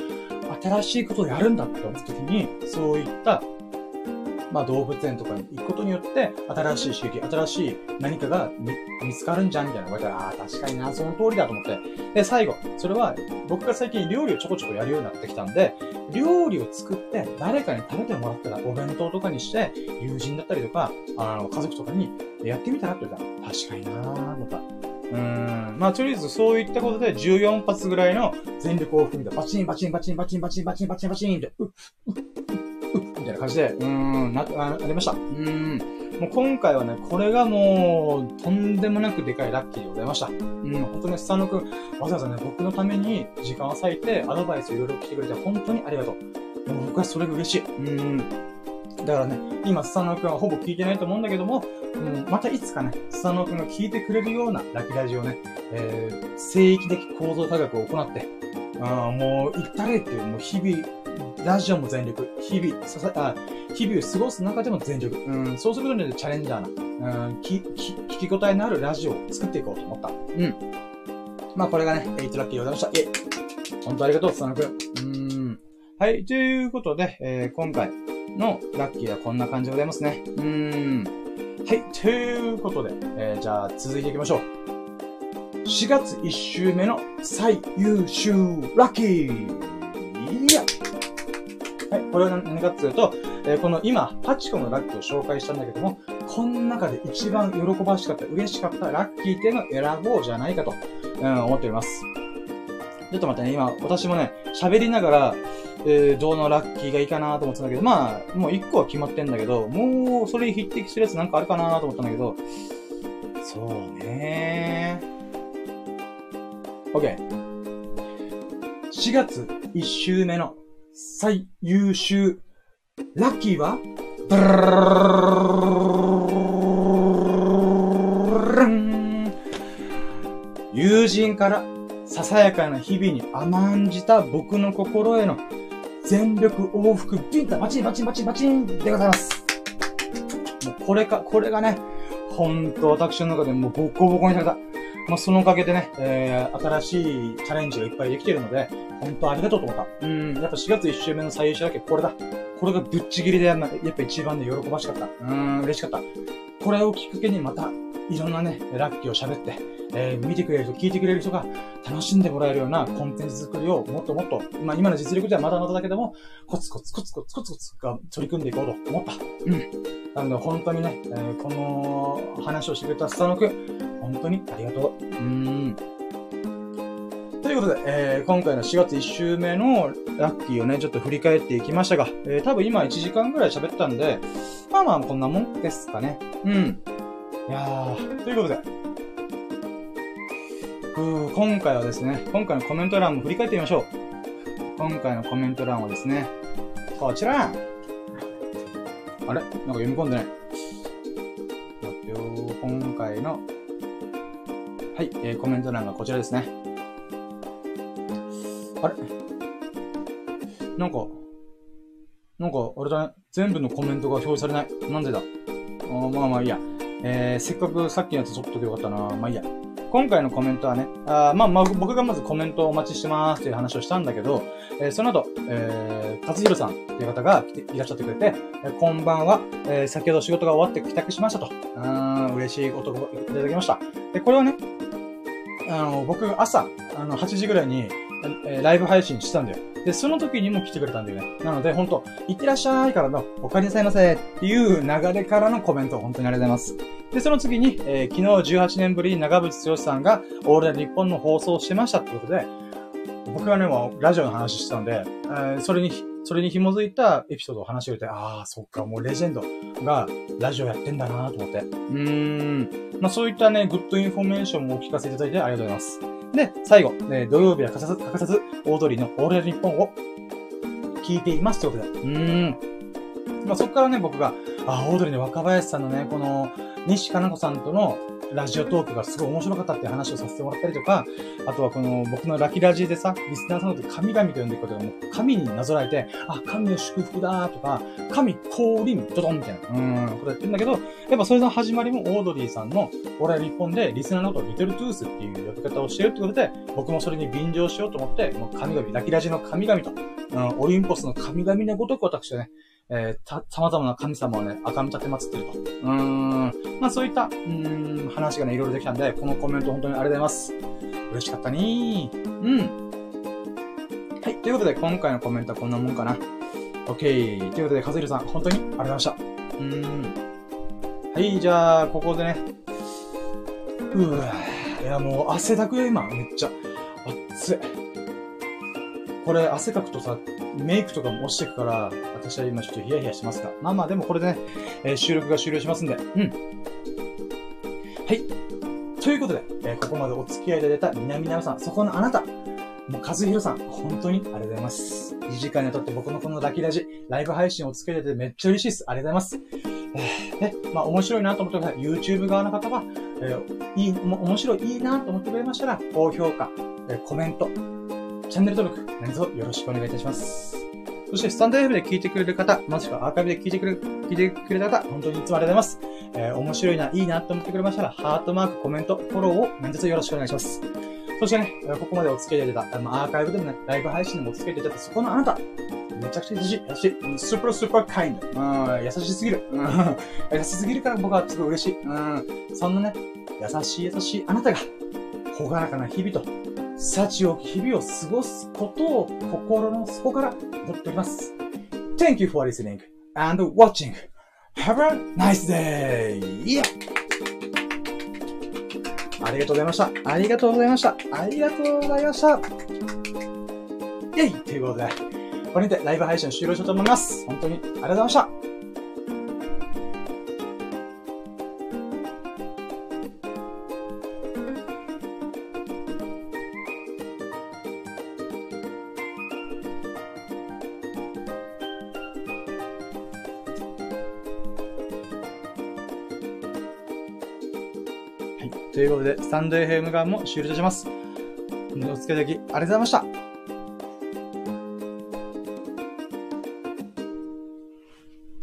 新しいことをやるんだって思った時に、そういった、まあ動物園とかに行くことによって、新しい刺激、新しい何かが見つかるんじゃんみたいなのが言われたら、ああ、確かにな、その通りだと思って。で、最後、それは、僕が最近料理をちょこちょこやるようになってきたんで、料理を作って誰かに食べてもらったら、お弁当とかにして、友人だったりとか、あの、家族とかにやってみたらって言ったら、確かになーとか。うーん。まあ、とりあえずそういったことで14発ぐらいの全力を含みた。バチンバチンバチンバチンバチンバチンバチンバチンって、うっ、うっ、う、う、たいな感じで、うーん、な、ありました。うーん。もう今回はね、これがもう、とんでもなくでかいラッキーでございました。うん、本当にスタノ君、わざわざね、僕のために時間を割いて、アドバイスいろいろ来てくれて、本当にありがとう。でも僕はそれが嬉しい。うん。だからね、今、スタノ君はほぼ聞いてないと思うんだけども、うん、またいつかね、スタノ君が聞いてくれるようなラッキーラジオをね、えー、聖域的構造科学を行って、あもう、言ったれっていう、もう日々、ラジオも全力、日々、ささ、あ、日々を過ごす中でも全力。うん、そうすることによってチャレンジャーな、うん、き、き、聞き応えのあるラジオを作っていこうと思った。うん。まあ、これがね、8ラッキーでございました。イェイ本当ありがとう、スタノ君。うん。はい、ということで、えー、今回のラッキーはこんな感じでございますね。うん。はい、ということで、えー、じゃあ続いていきましょう。4月1週目の最優秀ラッキーいやはい、これは何かっていうと、えーこの今、8個のラッキーを紹介したんだけども、この中で一番喜ばしかった、嬉しかったラッキーっていうのを選ぼうじゃないかと、うん、思っております。ちょっと待ってね、今、私もね、喋りながら、えー、どのラッキーがいいかなと思ってたんだけど、まあ、もう1個は決まってんだけど、もう、それに匹敵するやつなんかあるかなと思ったんだけど、そうねー。OK。4月1週目の最優秀、ラッキーは、ブルン友人からささやかな日々に甘んじた僕の心への全力往復ビンタバチンバチンバチンバチンでございます。もうこれか、これがね、ほんと私の中でもうボコボコにされた。まあ、そのおかげでね、えー、新しいチャレンジがいっぱいできているので、本当ありがとうと思った。うん、やっぱ4月1週目の最優秀だけどこれだ。これがぶっちぎりでやんな、やっぱ一番ね、喜ばしかった。うん、嬉しかった。これをきっかけにまた、いろんなね、ラッキーを喋って、えー見てくれる人、聞いてくれる人が楽しんでもらえるようなコンテンツ作りをもっともっと、まあ今の実力ではまだまだだけども、コツコツコツコツコツコツが取り組んでいこうと思った。うん。なので本当にね、えーこの話をしてくれたスタノ君、本当にありがとう。うーん。ということで、えー今回の4月1週目のラッキーをね、ちょっと振り返っていきましたが、えー多分今1時間ぐらい喋ったんで、まあまあこんなもんですかね。うん。いやー、ということで、う今回はですね、今回のコメント欄も振り返ってみましょう。今回のコメント欄はですね、こちらあれ？なんか読み込んでない。待ってよ今回の、はい、えーコメント欄がこちらですね。あれ？なんか、なんか、あれだね。全部のコメントが表示されない。なんでだ？あまあまあいいや。えー、せっかくさっきのやつ取っとけよかったな。まあいいや。今回のコメントはね、あまあまあ僕がまずコメントをお待ちしてますという話をしたんだけど、えー、その後、えー、勝弘さんという方が来ていらっしゃってくれて、えー、こんばんは、えー、先ほど仕事が終わって帰宅しましたと。うん、嬉しいことをいただきました。で、これはね、あの、僕朝、あの、8時ぐらいに、え、ライブ配信したんだよ。で、その時にも来てくれたんだよね。なので、ほんと、いってらっしゃいからの、お帰りなさいませっていう流れからのコメント、本当にありがとうございます。で、その次に、えー、昨日18年ぶりに長渕剛さんが、オールナイト日本の放送をしてましたってことで、僕はね、もう、ラジオの話してたんで、えー、それに、それに紐づいたエピソードを話してくれて、ああ、そっか、もうレジェンドがラジオやってんだなと思って。うーん。まあそういったね、 good information もお聞かせいただいてありがとうございます。で、最後、ね、土曜日は欠かさず、欠かさず、オードリーのオールナイトニッポンを聞いていますということで。うーん。まあそこからね、僕が、あ、オードリーの若林さんのね、この、西加奈子さんとのラジオトークがすごい面白かったって話をさせてもらったりとか、あとはこの僕のラキラジでさ、リスナーさんのこと神々と呼んでいくことがもう神になぞらえて、あ、神の祝福だとか、神降臨ドドンみたいな、うん、ことやってるんだけど、やっぱそれの始まりもオードリーさんの、俺は日本でリスナーのことをリトルトゥースっていう呼び方をしてるってことで、僕もそれに便乗しようと思って、もう神々、ラキラジの神々と、うん、オリンポスの神々のごとく私はね、えー、た、様々な神様をね、赤み立て祀ってると。うーん。まあそういった、うーん、話がね、いろいろできたんで、このコメント本当にありがとうございます。嬉しかったねー。うん。はい。ということで、今回のコメントはこんなもんかな。OK。ということで、カズルさん、本当にありがとうございました。うーん。はい、じゃあ、ここでね。うぅ。いや、もう汗だくよ、今。めっちゃ。熱い。これ、汗かくとさ、メイクとかも落ちてくから、私は今ちょっとヒヤヒヤしてますが。まあまあ、でもこれでね、えー、収録が終了しますんで。うん。はい。ということで、えー、ここまでお付き合いいただいた南々さん、そこのあなた、もう、和弘さん、本当にありがとうございます。2時間にとって僕のこのラキラジ、ライブ配信をつけててめっちゃ嬉しいです。ありがとうございます。えー、ね、まあ面白いなと思ってください。YouTube 側の方は、えー、いい、面白い、いいなと思ってくれましたら、高評価、えー、コメント、チャンネル登録、何卒よろしくお願いいたします。そして、スタンド F で聞いてくれる方、もしくはアーカイブで聞いてくれ、聞いてくれた方、本当にいつもありがとうございます。えー、面白いな、いいなと思ってくれましたら、ハートマーク、コメント、フォローを何卒よろしくお願いします。そしてね、ここまでお付き合いいただいた、あの、アーカイブでもね、ライブ配信でもお付き合いいただいた、そこのあなた、めちゃくちゃ優しい、優しい、スーパースーパーカインド。うん、優しすぎる。うん、優しすぎるから僕はすごい嬉しい。うん、そんなね、優しい優しいあなたが、ほがらかな日々と、幸多き日々を過ごすことを心の底から祈っております。Thank you for listening and watching. Have a nice day! Yeah! ありがとうございました。ありがとうございました。ありがとうございました。イェイということで、これにてライブ配信終了しようと思います。本当にありがとうございました。いうことで、スタンド FM 側も終了します。お付き合いいただきありがとうございました。